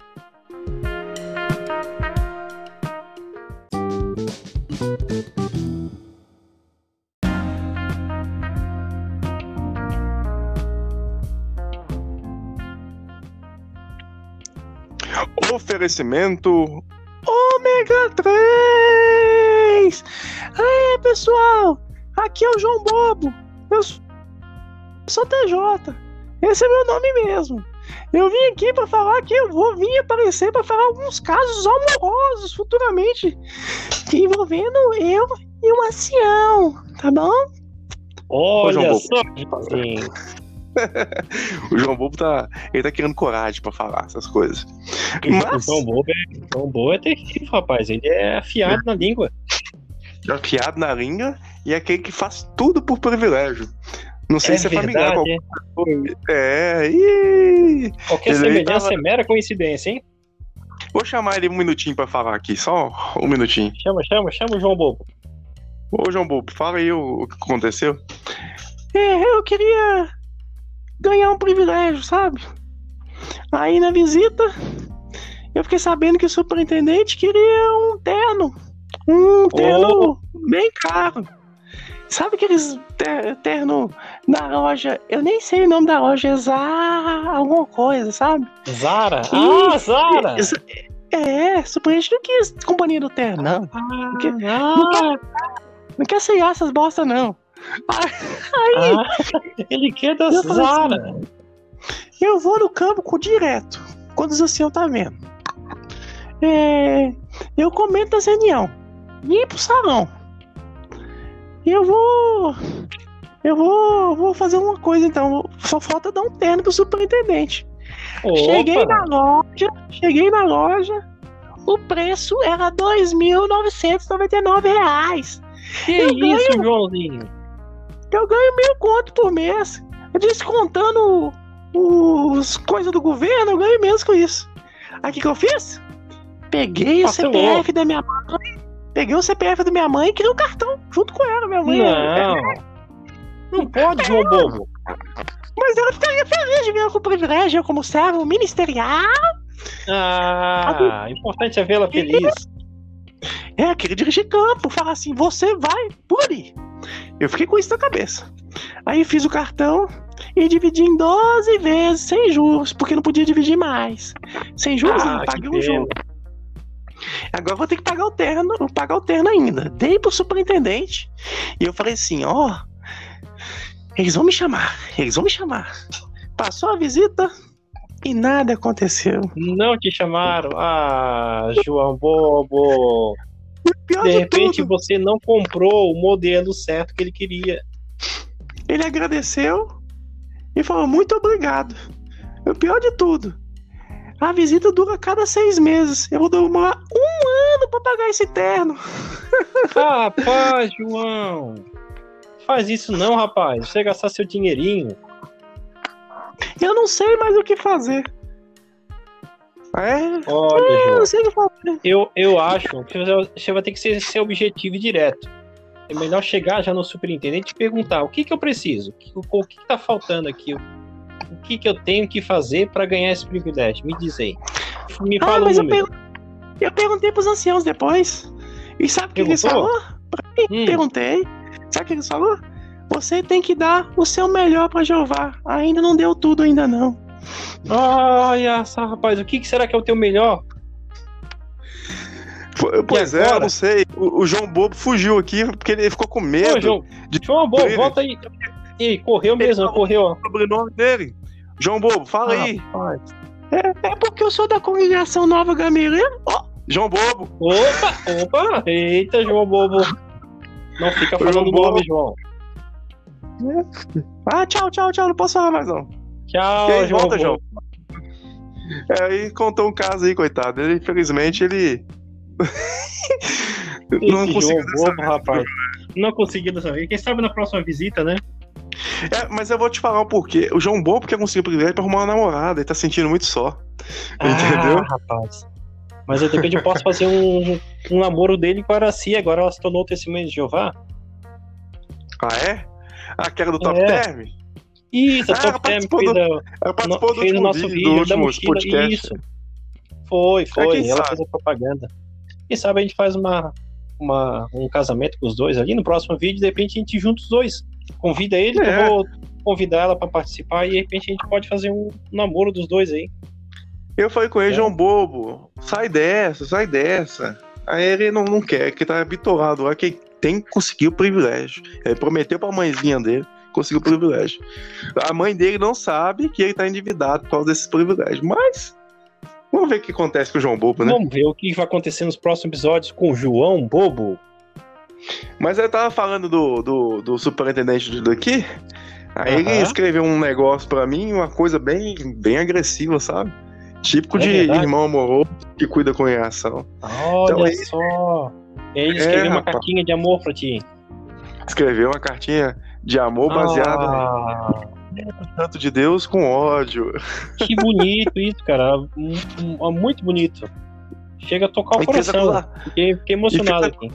Oferecimento Ômega 3! Aí, pessoal! Aqui é o João Bobo. Eu sou- TJ. Esse é meu nome mesmo. Eu vim aqui pra falar que eu vou vir aparecer pra falar alguns casos amorosos futuramente envolvendo eu e um ancião, tá bom? Olha João Bobo. só. O João Bobo tá, ele tá querendo coragem pra falar essas coisas. O Mas João Bobo é, o João Bobo é terrível, rapaz. Ele é afiado na língua. afiado na língua e é aquele que faz tudo por privilégio. Não sei é se é familiar com verdade. É, ih, Qualquer Ele semelhança tava- é mera coincidência, hein? Vou chamar ele um minutinho pra falar aqui, só um minutinho. Chama, chama, chama o João Bobo. Ô, João Bobo, fala aí o, o que aconteceu. É, eu queria ganhar um privilégio, sabe? Aí na visita, eu fiquei sabendo que o superintendente queria um terno. Um terno bem caro. Sabe aqueles ter- terno da loja? Eu nem sei o nome da loja, é Zara, alguma coisa, sabe? Zara? Ih, Ah, Zara! É, superintendente não quis companhia do terno, não. Ah, que- ah, Não quer ser essas bosta, não. Ah, ele quer da Eu assim. Eu vou no campo direto, quando o ancião tá vendo. É, eu comento a reunião. Vim pro salão. Eu vou. Eu vou. Vou fazer uma coisa então. Só falta dar um terno pro superintendente. Cheguei Opa, na loja. Cheguei na loja. O preço era 2.999 reais. que eu isso, Joãozinho? Eu ganho mil conto por mês. Descontando os coisas do governo, eu ganho menos com isso. Aí o que, que eu fiz? Peguei o. CPF da minha mãe. Peguei o CPF da minha mãe e criei um cartão junto com ela, minha mãe. Não. Não pode, João Bobo. Mas ela ficaria feliz de ver com o privilégio, como servo ministerial. Ah, importante é vê-la feliz. É, queria dirigir campo, falar assim, você vai por ali. Eu fiquei com isso na cabeça. Aí fiz o cartão e dividi em 12 vezes, sem juros, porque não podia dividir mais. Sem juros, Ah, não paguei um juro. Agora vou ter que pagar o terno, pagar o terno ainda. Dei pro superintendente. E eu falei assim, ó, eles vão me chamar, eles vão me chamar. Passou a visita e nada aconteceu. Não te chamaram. Ah, João Bobo. De repente tudo, você não comprou o modelo certo que ele queria. ele agradeceu e falou muito obrigado. O pior de tudo, a visita dura cada seis meses. Eu vou demorar um ano pra pagar esse terno. Rapaz, João. Faz isso não, rapaz. Você gastar seu dinheirinho. Eu não sei mais o que fazer. É, Olha, fazer. Eu, eu acho que você- vai ter que ser, ser objetivo e direto. É melhor chegar já no superintendente e perguntar o que, que eu preciso, o que, o que, que tá faltando aqui, o, que, que eu tenho que fazer para ganhar esse privilégio. Me diz aí. Me Ah, fala o mas eu, pergun- eu perguntei pros anciãos depois. E sabe o que eles falaram? Hum. Perguntei. Sabe o que eles falaram? Você tem que dar o seu melhor pra Jeová. Ainda não deu tudo ainda não. Olha só, rapaz, o que, que será que é o teu melhor? Pois é, eu não sei. O, o João Bobo fugiu aqui porque ele ficou com medo Ô, João, de João Bobo, ele. volta aí. Ei, correu mesmo, falou- correu. ó. do sobrenome dele. João Bobo, fala Ah, aí. rapaz. É porque eu sou da congregação Nova Gameleira. João Bobo. Opa, opa, eita, João Bobo. Não fica falando João o Bobo. nome, João. Ah, tchau, tchau, tchau. Não posso falar mais não. Tchau, E aí, João volta. João. É, aí contou um caso aí, coitado. Ele, infelizmente, ele. não conseguiu. Bobo, rapaz. Não consegui dessa vez. Quem sabe na próxima visita, né? É, mas eu vou te falar o porquê. O João Bobo quer conseguir privilégio pra arrumar uma namorada. Ele tá sentindo muito só. Entendeu? Ah, rapaz. Mas eu, de repente eu posso fazer um, um namoro dele com a Araci, agora ela se tornou testemunha de Jeová. Ah, é? Que era do Top É. Term? Isso, a Ah, Top participou fez, do- no- fez o nosso vídeo, da mochila. podcast. Isso. Foi, foi. quem ela sabe? fez a propaganda. Quem sabe a gente faz uma, uma, um casamento com os dois ali. No próximo vídeo, de repente, a gente junta os dois. Convida ele, É. eu vou convidar ela pra participar e de repente a gente pode fazer um namoro dos dois aí. Eu falei com ele, É. João Bobo, sai dessa, sai dessa. Aí ele não, não quer, que tá bitolado lá, que tem que conseguir o privilégio. Ele prometeu pra mãezinha dele, conseguiu o privilégio. A mãe dele não sabe que ele tá endividado por causa desses privilégios, mas vamos ver o que acontece com o João Bobo, né? Vamos ver o que vai acontecer nos próximos episódios com o João Bobo. Mas ele tava falando do, do, do superintendente daqui, aí ele escreveu um negócio pra mim, uma coisa bem, bem agressiva, sabe? Típico É de verdade. irmão amoroso que cuida com reação. Olha Então, aí- só. Ele É, escreveu uma rapaz. cartinha de amor pra ti. Escreveu uma cartinha de amor baseada Ah, no tanto de Deus com ódio. que bonito isso, cara. Muito bonito. Chega a tocar o E fez, coração. acusa- Fiquei, fiquei emocionado aqui.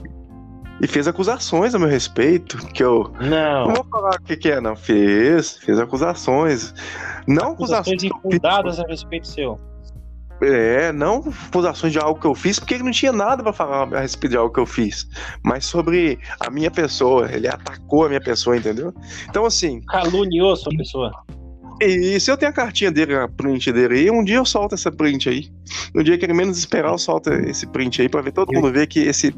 e fez acusações a meu respeito, que eu Não. não vou falar o que, que é, não. Fez, fez acusações. Não acusações, Acusações infundadas a respeito seu. É, não acusações de algo que eu fiz, porque ele não tinha nada pra falar a respeito de algo que eu fiz, mas sobre a minha pessoa. Ele atacou a minha pessoa, entendeu? Então, assim, Caluniou sua pessoa. E se eu tenho a cartinha dele, a print dele aí, um dia eu solto essa print aí. No dia que ele menos esperar, eu solto esse print aí pra ver todo mundo ver que esse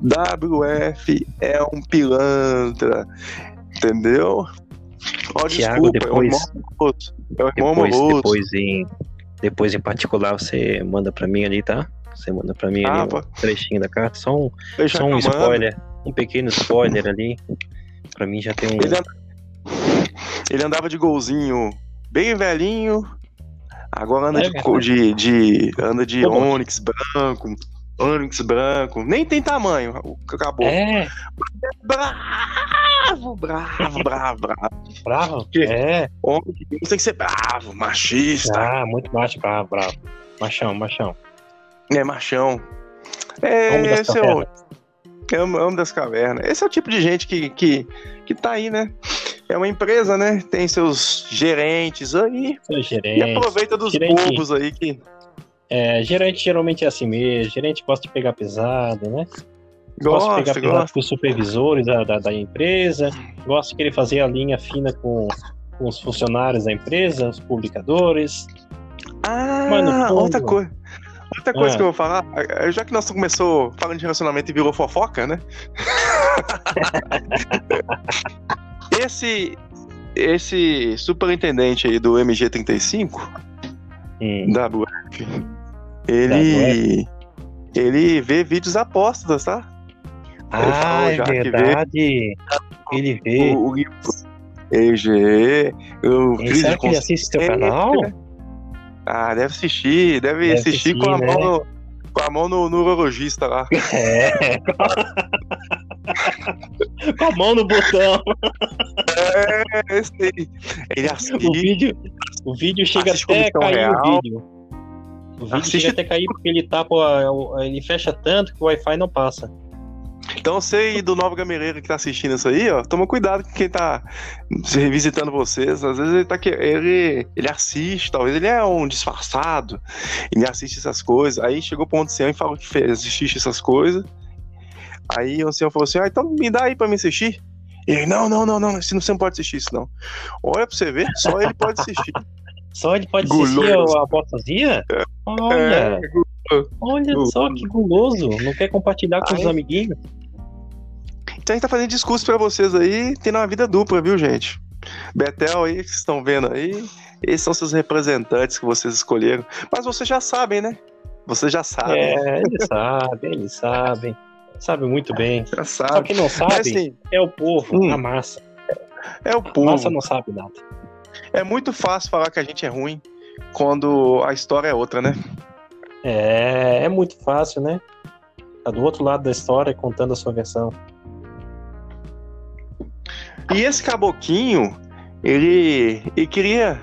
WF é um pilantra. Entendeu? Ó, Tiago, desculpa, depois- é um irmão amoroso. É um irmão Depois, amoroso. depois, em, depois, em particular, você manda pra mim ali, tá? Você manda pra mim Ah, ali pô. um trechinho da carta. Só um, só um eu mando. spoiler. Um pequeno spoiler ali. Pra mim já tem um. Ele, anda- ele andava de golzinho bem velhinho. Agora anda É de, de, de- anda de? Onix branco. Onix branco. Nem tem tamanho. Acabou. É, Bravo, bravo, bravo, bravo. bravo. quê? É. Homem de Deus tem que ser bravo, machista. Ah, muito macho, bravo, bravo. Machão, machão. É machão. É, das esse é o, é o homem das cavernas. Esse é o tipo de gente que, que, que tá aí, né? É uma empresa, né? Tem seus gerentes aí. Seu E gerente. aproveita dos gerente. bobos aí que. É, gerente geralmente é assim mesmo. Gerente gosta de pegar pesado, né? Gosta de pegar pesado gosta. com os supervisores da, da, da empresa. Gosta de querer fazer a linha fina com, com os funcionários da empresa, os publicadores. Ah, outra coisa. Outra coisa Ah. que eu vou falar, eh, já que nós começou falando de relacionamento e virou fofoca, né? esse esse superintendente aí do MG35 Hum. WF, ele ele vê vídeos apóstolos, tá? Ah, é verdade. Ele vê. O, o EG, o E crise será que ele assiste seu canal? Ah, deve assistir, deve, Deve assistir, com a assistir, mão, né? no, com a mão no, no urologista lá. É. Com a mão no botão. É, esse aí. Ele O assiste. vídeo, o vídeo chega até a cair Real. o vídeo. O vídeo Assiste- chega até cair porque ele tapa, o- ele fecha tanto que o Wi-Fi não passa. Então você aí do Nova Gamereira que tá assistindo isso aí, ó, toma cuidado com quem tá se visitando vocês. Às vezes ele tá que ele, ele assiste, talvez ele é um disfarçado, ele assiste essas coisas. Aí chegou pro ancião e falou que fez, assiste essas coisas. Aí o ancião falou assim: ah, então me dá aí pra me assistir. E ele, não, não, não, não você não pode assistir isso, não. Olha pra você ver, só ele pode assistir. Só ele pode assistir Guloso. a apostasia? Olha, É, olha guloso. só que guloso. Não quer compartilhar com os Aí- amiguinhos? Então a gente tá fazendo discurso pra vocês aí, tendo uma vida dupla, viu, gente? Betel aí, que vocês estão vendo aí, esses são seus representantes que vocês escolheram. Mas vocês já sabem, né? Vocês já sabem. É, eles sabem, eles sabem. Sabem muito bem. Já Só sabem. quem não Mas sabe assim, é o povo, Hum. a massa. é o A povo. massa não sabe nada. É muito fácil falar que a gente é ruim quando a história é outra, né? É, é muito fácil, né? Tá do outro lado da história contando a sua versão. E esse caboquinho, ele, ele queria.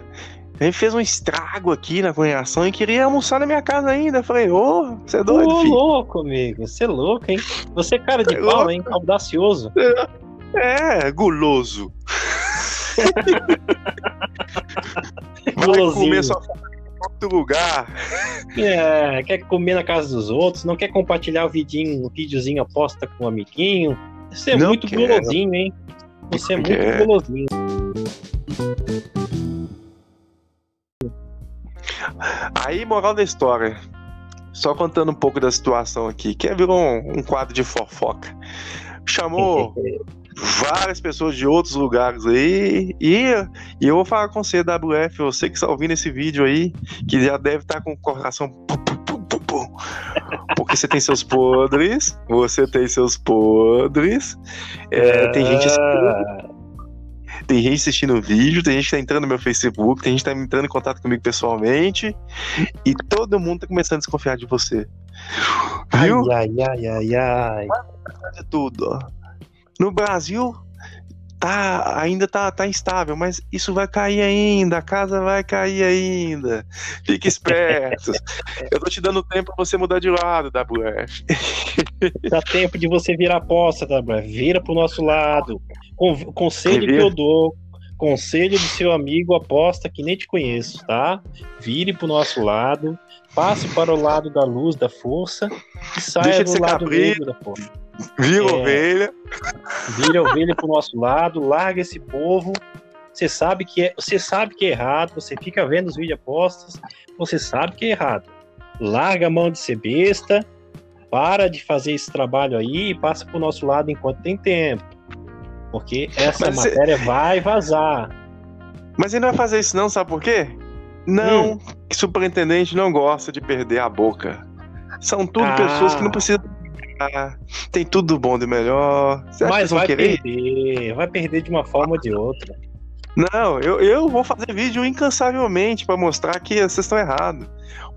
Ele fez um estrago aqui na cunhação e queria almoçar na minha casa ainda. Eu falei, ô, você é doido, Ô, filho? louco, amigo. Você é louco, hein? Você é cara de É pau, louco. hein? Audacioso. É, guloso. Vai comer em outro lugar. É, quer comer na casa dos outros, não quer compartilhar o vidinho, o videozinho aposta com um amiguinho. Você é Não muito quero. gulosinho, hein? Você é Não muito quero. gulosinho. Aí, moral da história. Só contando um pouco da situação aqui, que virou um, um quadro de fofoca. Chamou várias pessoas de outros lugares aí. E, e eu vou falar com você, WF, você que está ouvindo esse vídeo aí, que já deve estar com o coração. Porque você tem seus podres, você tem seus podres. É, tem gente Ah, tem gente assistindo o vídeo, tem gente que tá entrando no meu Facebook, tem gente que tá entrando em contato comigo pessoalmente, e todo mundo tá começando a desconfiar de você. Ai, Viu? ai, ai, ai, ai. De tudo, ó. No Brasil, tá, ainda tá, tá instável, mas isso vai cair ainda, a casa vai cair ainda. Fique esperto. Eu tô te dando tempo pra você mudar de lado, WF. Dá tempo de você virar aposta, bro? Vira pro nosso lado. Con- Conselho que eu dou. Conselho do seu amigo aposta que nem te conheço, tá? Vire pro nosso lado, passe para o lado da luz, da força e saia Deixa de do lado negro da força. Vira É. ovelha. Vira ovelha pro nosso lado, larga esse povo. Você sabe que é, você sabe que é errado, você fica vendo os vídeos apostas, você sabe que é errado. Larga a mão de ser besta, para de fazer esse trabalho aí e passa pro nosso lado enquanto tem tempo. Porque essa Mas você- matéria vai vazar. Mas ele não vai fazer isso não, sabe por quê? Não, Hum. que superintendente não gosta de perder a boca. São tudo Ah. pessoas que não precisam. Ah, tem tudo bom de melhor. Você Mas vai querer? perder, vai perder de uma forma ou de outra. Não, eu, eu vou fazer vídeo incansavelmente pra mostrar que vocês estão errados.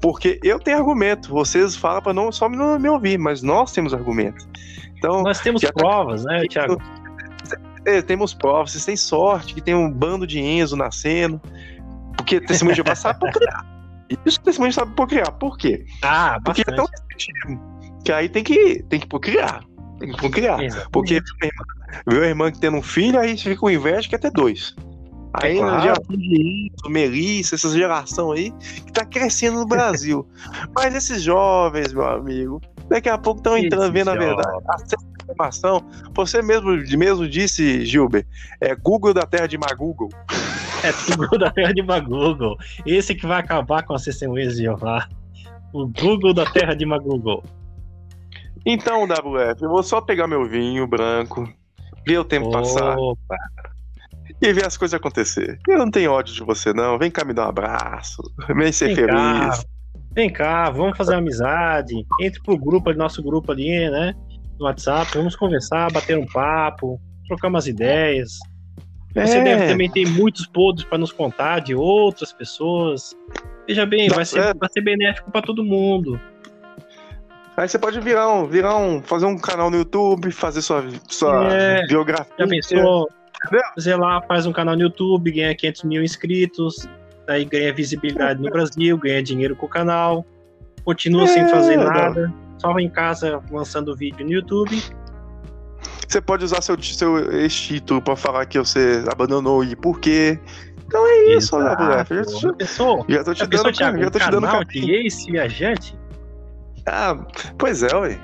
Porque eu tenho argumento. Vocês falam pra não só me, não me ouvir, mas nós temos argumento. Então, Nós temos Já tá- provas, né, Thiago? é, temos provas. Vocês têm sorte que tem um bando de Enzo nascendo. Porque testemunho de Jeová sabe procriar. Isso testemunho de Jeová sabe procriar. Por quê? Ah, Porque é bastante. tão que aí tem que, tem que procriar. Tem que procriar. Exatamente. Porque viu a irmã- a que tendo um filho, aí você fica com inveja que quer ter dois. Aí É claro. de Enzo, Melissa, essa geração aí, que tá crescendo no Brasil. Mas esses jovens, meu amigo, daqui a pouco estão entrando, vendo a verdade. jovens. A informação. Você mesmo, mesmo disse, Gilber, é Google da terra de Magoogle. É tudo da terra de Bagoogle. Esse que vai acabar com as testemunhas de Jeová. O Google da terra de Magoogle. Então, WF, eu vou só pegar meu vinho branco, ver o tempo passar Opa, e ver as coisas acontecer. Eu não tenho ódio de você, não. Vem cá me dar um abraço. Vem ser Vem cá. feliz. vem cá, vamos fazer uma amizade. Entre pro grupo, nosso grupo ali, né? No WhatsApp, vamos conversar, bater um papo, trocar umas ideias. Você É. deve também ter muitos podres para nos contar de outras pessoas. Veja bem, Dá vai ser, certo. vai ser benéfico para todo mundo. Aí você pode virar um, virar um, fazer um canal no YouTube, fazer sua, sua É. biografia. Já pensou? Você lá faz um canal no YouTube, ganha 500 mil inscritos, daí ganha visibilidade no Brasil, ganha dinheiro com o canal, continua sem É, fazer não. nada, só em casa lançando vídeo no YouTube. Você pode usar seu, seu título pra falar que você abandonou e por quê. Então é isso, olha, WF. Já, Já já tô te Já dando, já tô te dando canal caminho. de ex-viajante? Ah, pois é, ué.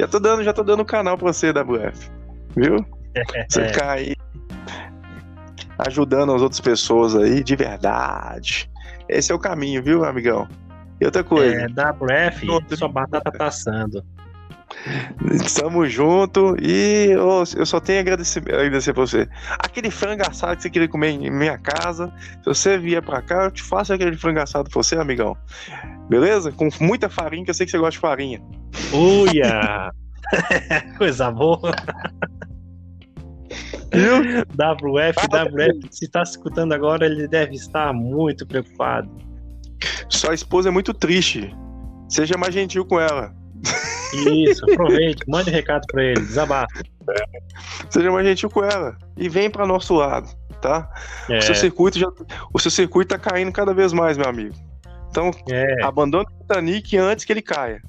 Já tô dando, já tô dando canal pra você, WF. Viu? Você É. ficar aí ajudando as outras pessoas aí de verdade. Esse é o caminho, viu, amigão? E outra coisa, É, WF, Outro. sua batata tá assando. estamos junto e ô, eu só tenho a agradecer, agradecer pra você. Aquele frango assado que você queria comer em minha casa, se você vier pra cá, eu te faço aquele frango assado pra você, amigão. Beleza? Com muita farinha, que eu sei que você gosta de farinha. Uia! Coisa boa. Viu? WF, WF, se está escutando agora, ele deve estar muito preocupado. Sua esposa é muito triste. Seja mais gentil com ela. Isso, aproveite, mande um recado pra ele, desabafa. Seja mais gentil com ela. E vem pra nosso lado, tá? É, O seu circuito já, o seu circuito tá caindo cada vez mais, meu amigo. Então, é, abandone o Titanic antes que ele caia.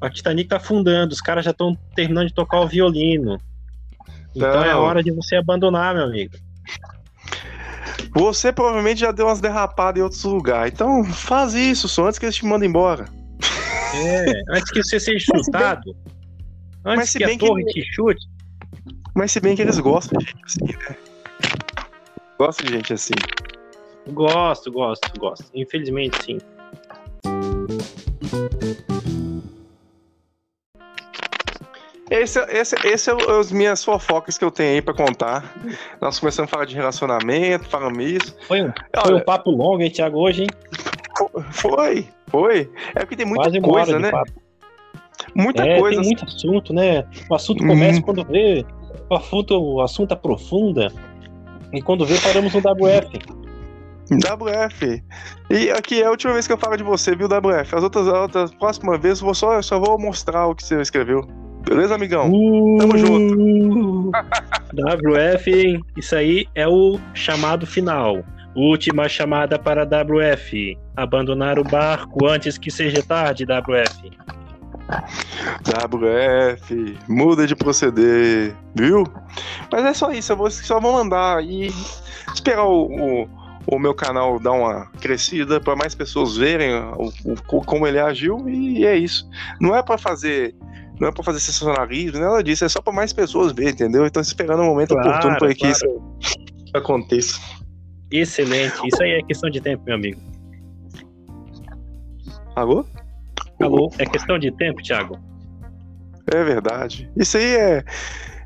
a Titanic tá afundando, os caras já estão terminando de tocar o violino. Então Não. é hora de você abandonar, meu amigo. Você provavelmente já deu umas derrapadas em outros lugares. Então, faz isso só antes que eles te mandem embora. É, antes que você seja chutado, Mas antes se que a bem que torre ele- te chute, Mas se bem que eles gostam de gente assim, né? Gostam de gente assim. gosto, gosto, gosto. Infelizmente, sim. Esse, esse, esse é as minhas fofocas que eu tenho aí pra contar. Nós começamos a falar de relacionamento, falamos isso. Foi um, foi Olha, um papo longo, hein, Thiago, hoje, hein? foi, foi. É porque tem muita Quase coisa, né? papo. Muita É, coisa. tem muito assunto, né? O assunto começa quando vê, o assunto, o assunto aprofunda, e quando vê, paramos no WF. WF. E aqui é a última vez que eu falo de você, viu, WF? As outras, as outras próxima vez eu vou só, eu só vou mostrar o que você escreveu. Beleza, amigão? Tamo junto. WF, hein? Isso aí é o chamado final. Última chamada para WF. Abandonar o barco antes que seja tarde, WF. WF, muda de proceder, viu? Mas é só isso, eu vou, só vou mandar e esperar o, o, o meu canal dar uma crescida para mais pessoas verem o, o- como ele agiu e é isso. Não é para fazer. Não é pra fazer sensacionalismo, nada disso, é só pra mais pessoas verem, entendeu? Então esperando o momento Claro, oportuno para que claro. isso aconteça. Excelente. Isso aí é questão de tempo, meu amigo. Alô? Alô? É questão de tempo, Thiago? É verdade. Isso aí é.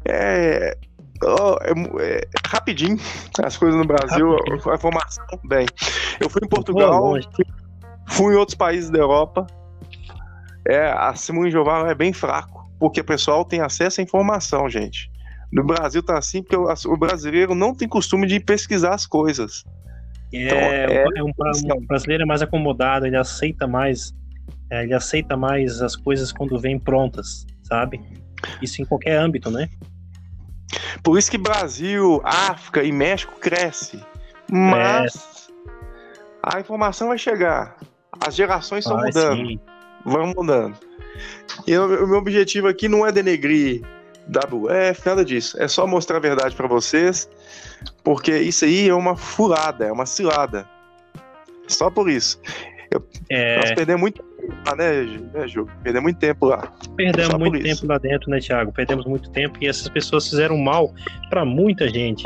É. ó, é é rapidinho. As coisas no Brasil, Rapidinho. a informação. Bem, eu fui em Portugal, fui em outros países da Europa. É, a Simone Giovanna é bem fraco, porque o pessoal tem acesso à informação, gente. No Brasil tá assim, porque o, o brasileiro não tem costume de pesquisar as coisas. É, Então, é um, um brasileiro é mais acomodado, ele aceita mais, é, ele aceita mais as coisas quando vêm prontas, sabe? Isso em qualquer âmbito, né? Por isso que Brasil, África e México cresce. Mas a informação vai chegar. As gerações estão Ah, mudando. sim. Vamos mudando. E o, meu objetivo aqui não é denegrir WF, nada disso. É só mostrar a verdade pra vocês, porque isso aí é uma furada, é uma cilada. Só por isso. É, Nós perdemos muito tempo lá, né, Ju? né, Ju? Perdemos muito tempo lá. perdemos só muito tempo lá dentro, né, Thiago? Perdemos muito tempo e essas pessoas fizeram mal para muita gente.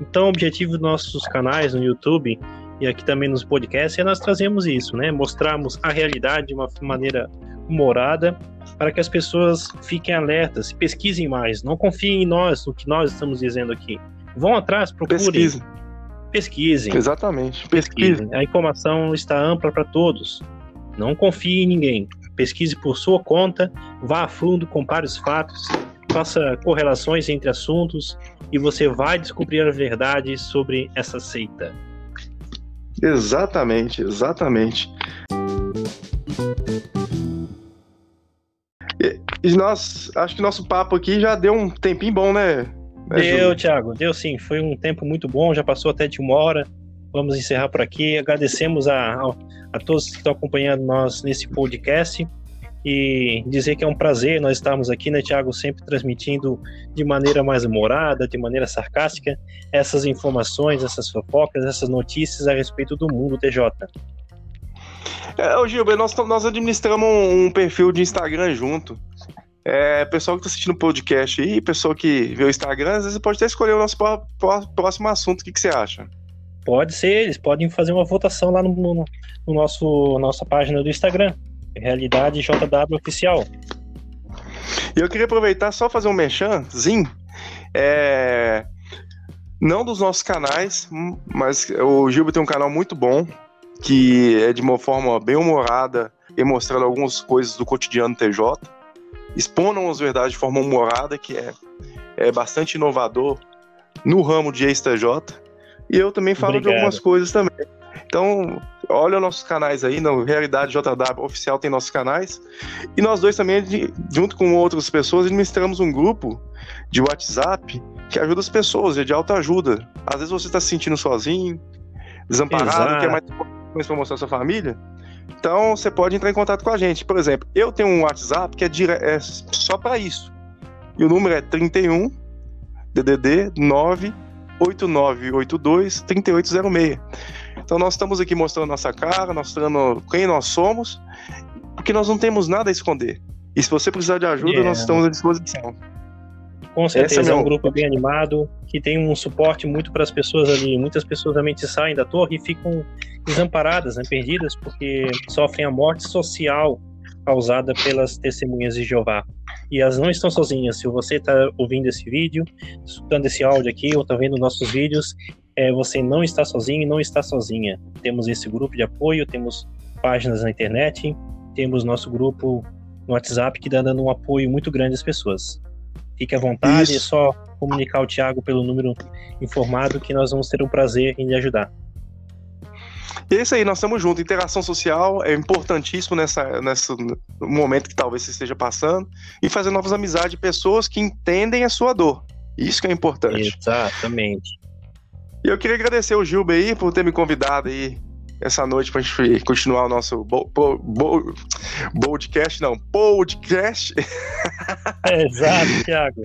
Então, o objetivo dos nossos canais no YouTube e aqui também nos podcasts, nós trazemos isso, né? Mostramos a realidade de uma maneira humorada para que as pessoas fiquem alertas, pesquisem mais, não confiem em nós, no que nós estamos dizendo aqui. Vão atrás, procurem. Pesquisem. Pesquisem. Exatamente. Pesquisem. A informação está ampla para todos. Não confie em ninguém. Pesquise por sua conta, vá a fundo, compare os fatos, faça correlações entre assuntos e você vai descobrir a verdade sobre essa seita. Exatamente, exatamente. E, e nós, acho que nosso papo aqui já deu um tempinho bom, né? né deu, Thiago, deu sim. Foi um tempo muito bom, já passou até de uma hora. Vamos encerrar por aqui. Agradecemos a, a, todos que estão acompanhando nós nesse podcast e dizer que é um prazer nós estarmos aqui, né, Tiago, sempre transmitindo de maneira mais humorada, de maneira sarcástica, essas informações, essas fofocas, essas notícias a respeito do mundo TJ. É, ô Gilber, nós, nós administramos um, um perfil de Instagram junto. É, pessoal que está assistindo o podcast aí, pessoal que vê o Instagram, às vezes pode até escolher o nosso próximo assunto. O que, que você acha? Pode ser, eles podem fazer uma votação lá no, no, no nosso nossa página do Instagram. Realidade JW Oficial. E eu queria aproveitar só fazer um merchanzinho. É... Não dos nossos canais, mas o Gilberto tem um canal muito bom, que é de uma forma bem humorada e mostrando algumas coisas do cotidiano TJ. Expondo as verdades de forma humorada, que é, é bastante inovador no ramo de ex-TJ. E eu também falo Obrigado. de algumas coisas também. Então, olha nossos canais aí, na Realidade JW Oficial tem nossos canais. E nós dois também, junto com outras pessoas, administramos um grupo de WhatsApp que ajuda as pessoas, é de autoajuda. Às vezes você está se sentindo sozinho, desamparado, Exato. quer mais coisa para mostrar sua família. Então você pode entrar em contato com a gente. Por exemplo, eu tenho um WhatsApp que é, dire... é só para isso. E o número é 31 DDD 98982 3806. Então nós estamos aqui mostrando nossa cara, mostrando quem nós somos, porque nós não temos nada a esconder. E se você precisar de ajuda, yeah. nós estamos à disposição. Com certeza, é, é um grupo bem animado, que tem um suporte muito para as pessoas ali. Muitas pessoas realmente saem da torre e ficam desamparadas, né, perdidas, porque sofrem a morte social causada pelas testemunhas de Jeová. E elas não estão sozinhas. Se você está ouvindo esse vídeo, escutando esse áudio aqui, ou está vendo nossos vídeos, é, você não está sozinho e não está sozinha. Temos esse grupo de apoio, temos páginas na internet, temos nosso grupo no WhatsApp que está dando um apoio muito grande às pessoas. Fique à vontade, Isso. é só comunicar o Thiago pelo número informado que nós vamos ter um prazer em lhe ajudar. E é isso aí, nós estamos juntos. Interação social é importantíssimo nessa, nesse momento que talvez você esteja passando. E fazer novas amizades de pessoas que entendem a sua dor. Isso que é importante. Exatamente. E eu queria agradecer o Gilber aí por ter me convidado aí essa noite pra gente continuar o nosso bo, bo, bo, podcast, não, podcast. É, exato, Thiago.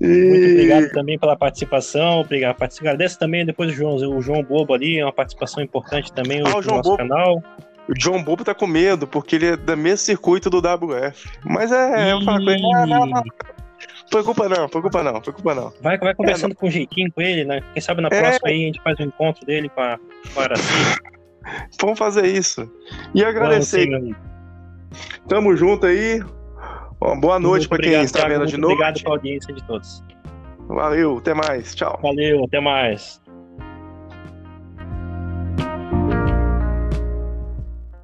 E... Muito obrigado também pela participação. Obrigado. Agradeço também depois o João, o João Bobo ali, é uma participação importante também ah, o João nosso Bobo. canal. O João Bobo tá com medo, porque ele é do mesmo circuito do WF. Mas é, e... eu falo com ele, não, não, não. Foi culpa não, foi culpa não, foi culpa não. Vai, vai conversando é, com jeitinho com ele, né? Quem sabe na é... próxima aí a gente faz um encontro dele com a, com a. Vamos fazer isso. E agradecer. Tamo junto aí. Uma boa noite para quem está vendo de novo. Obrigado pela audiência de todos. Valeu, até mais. Tchau. Valeu, até mais.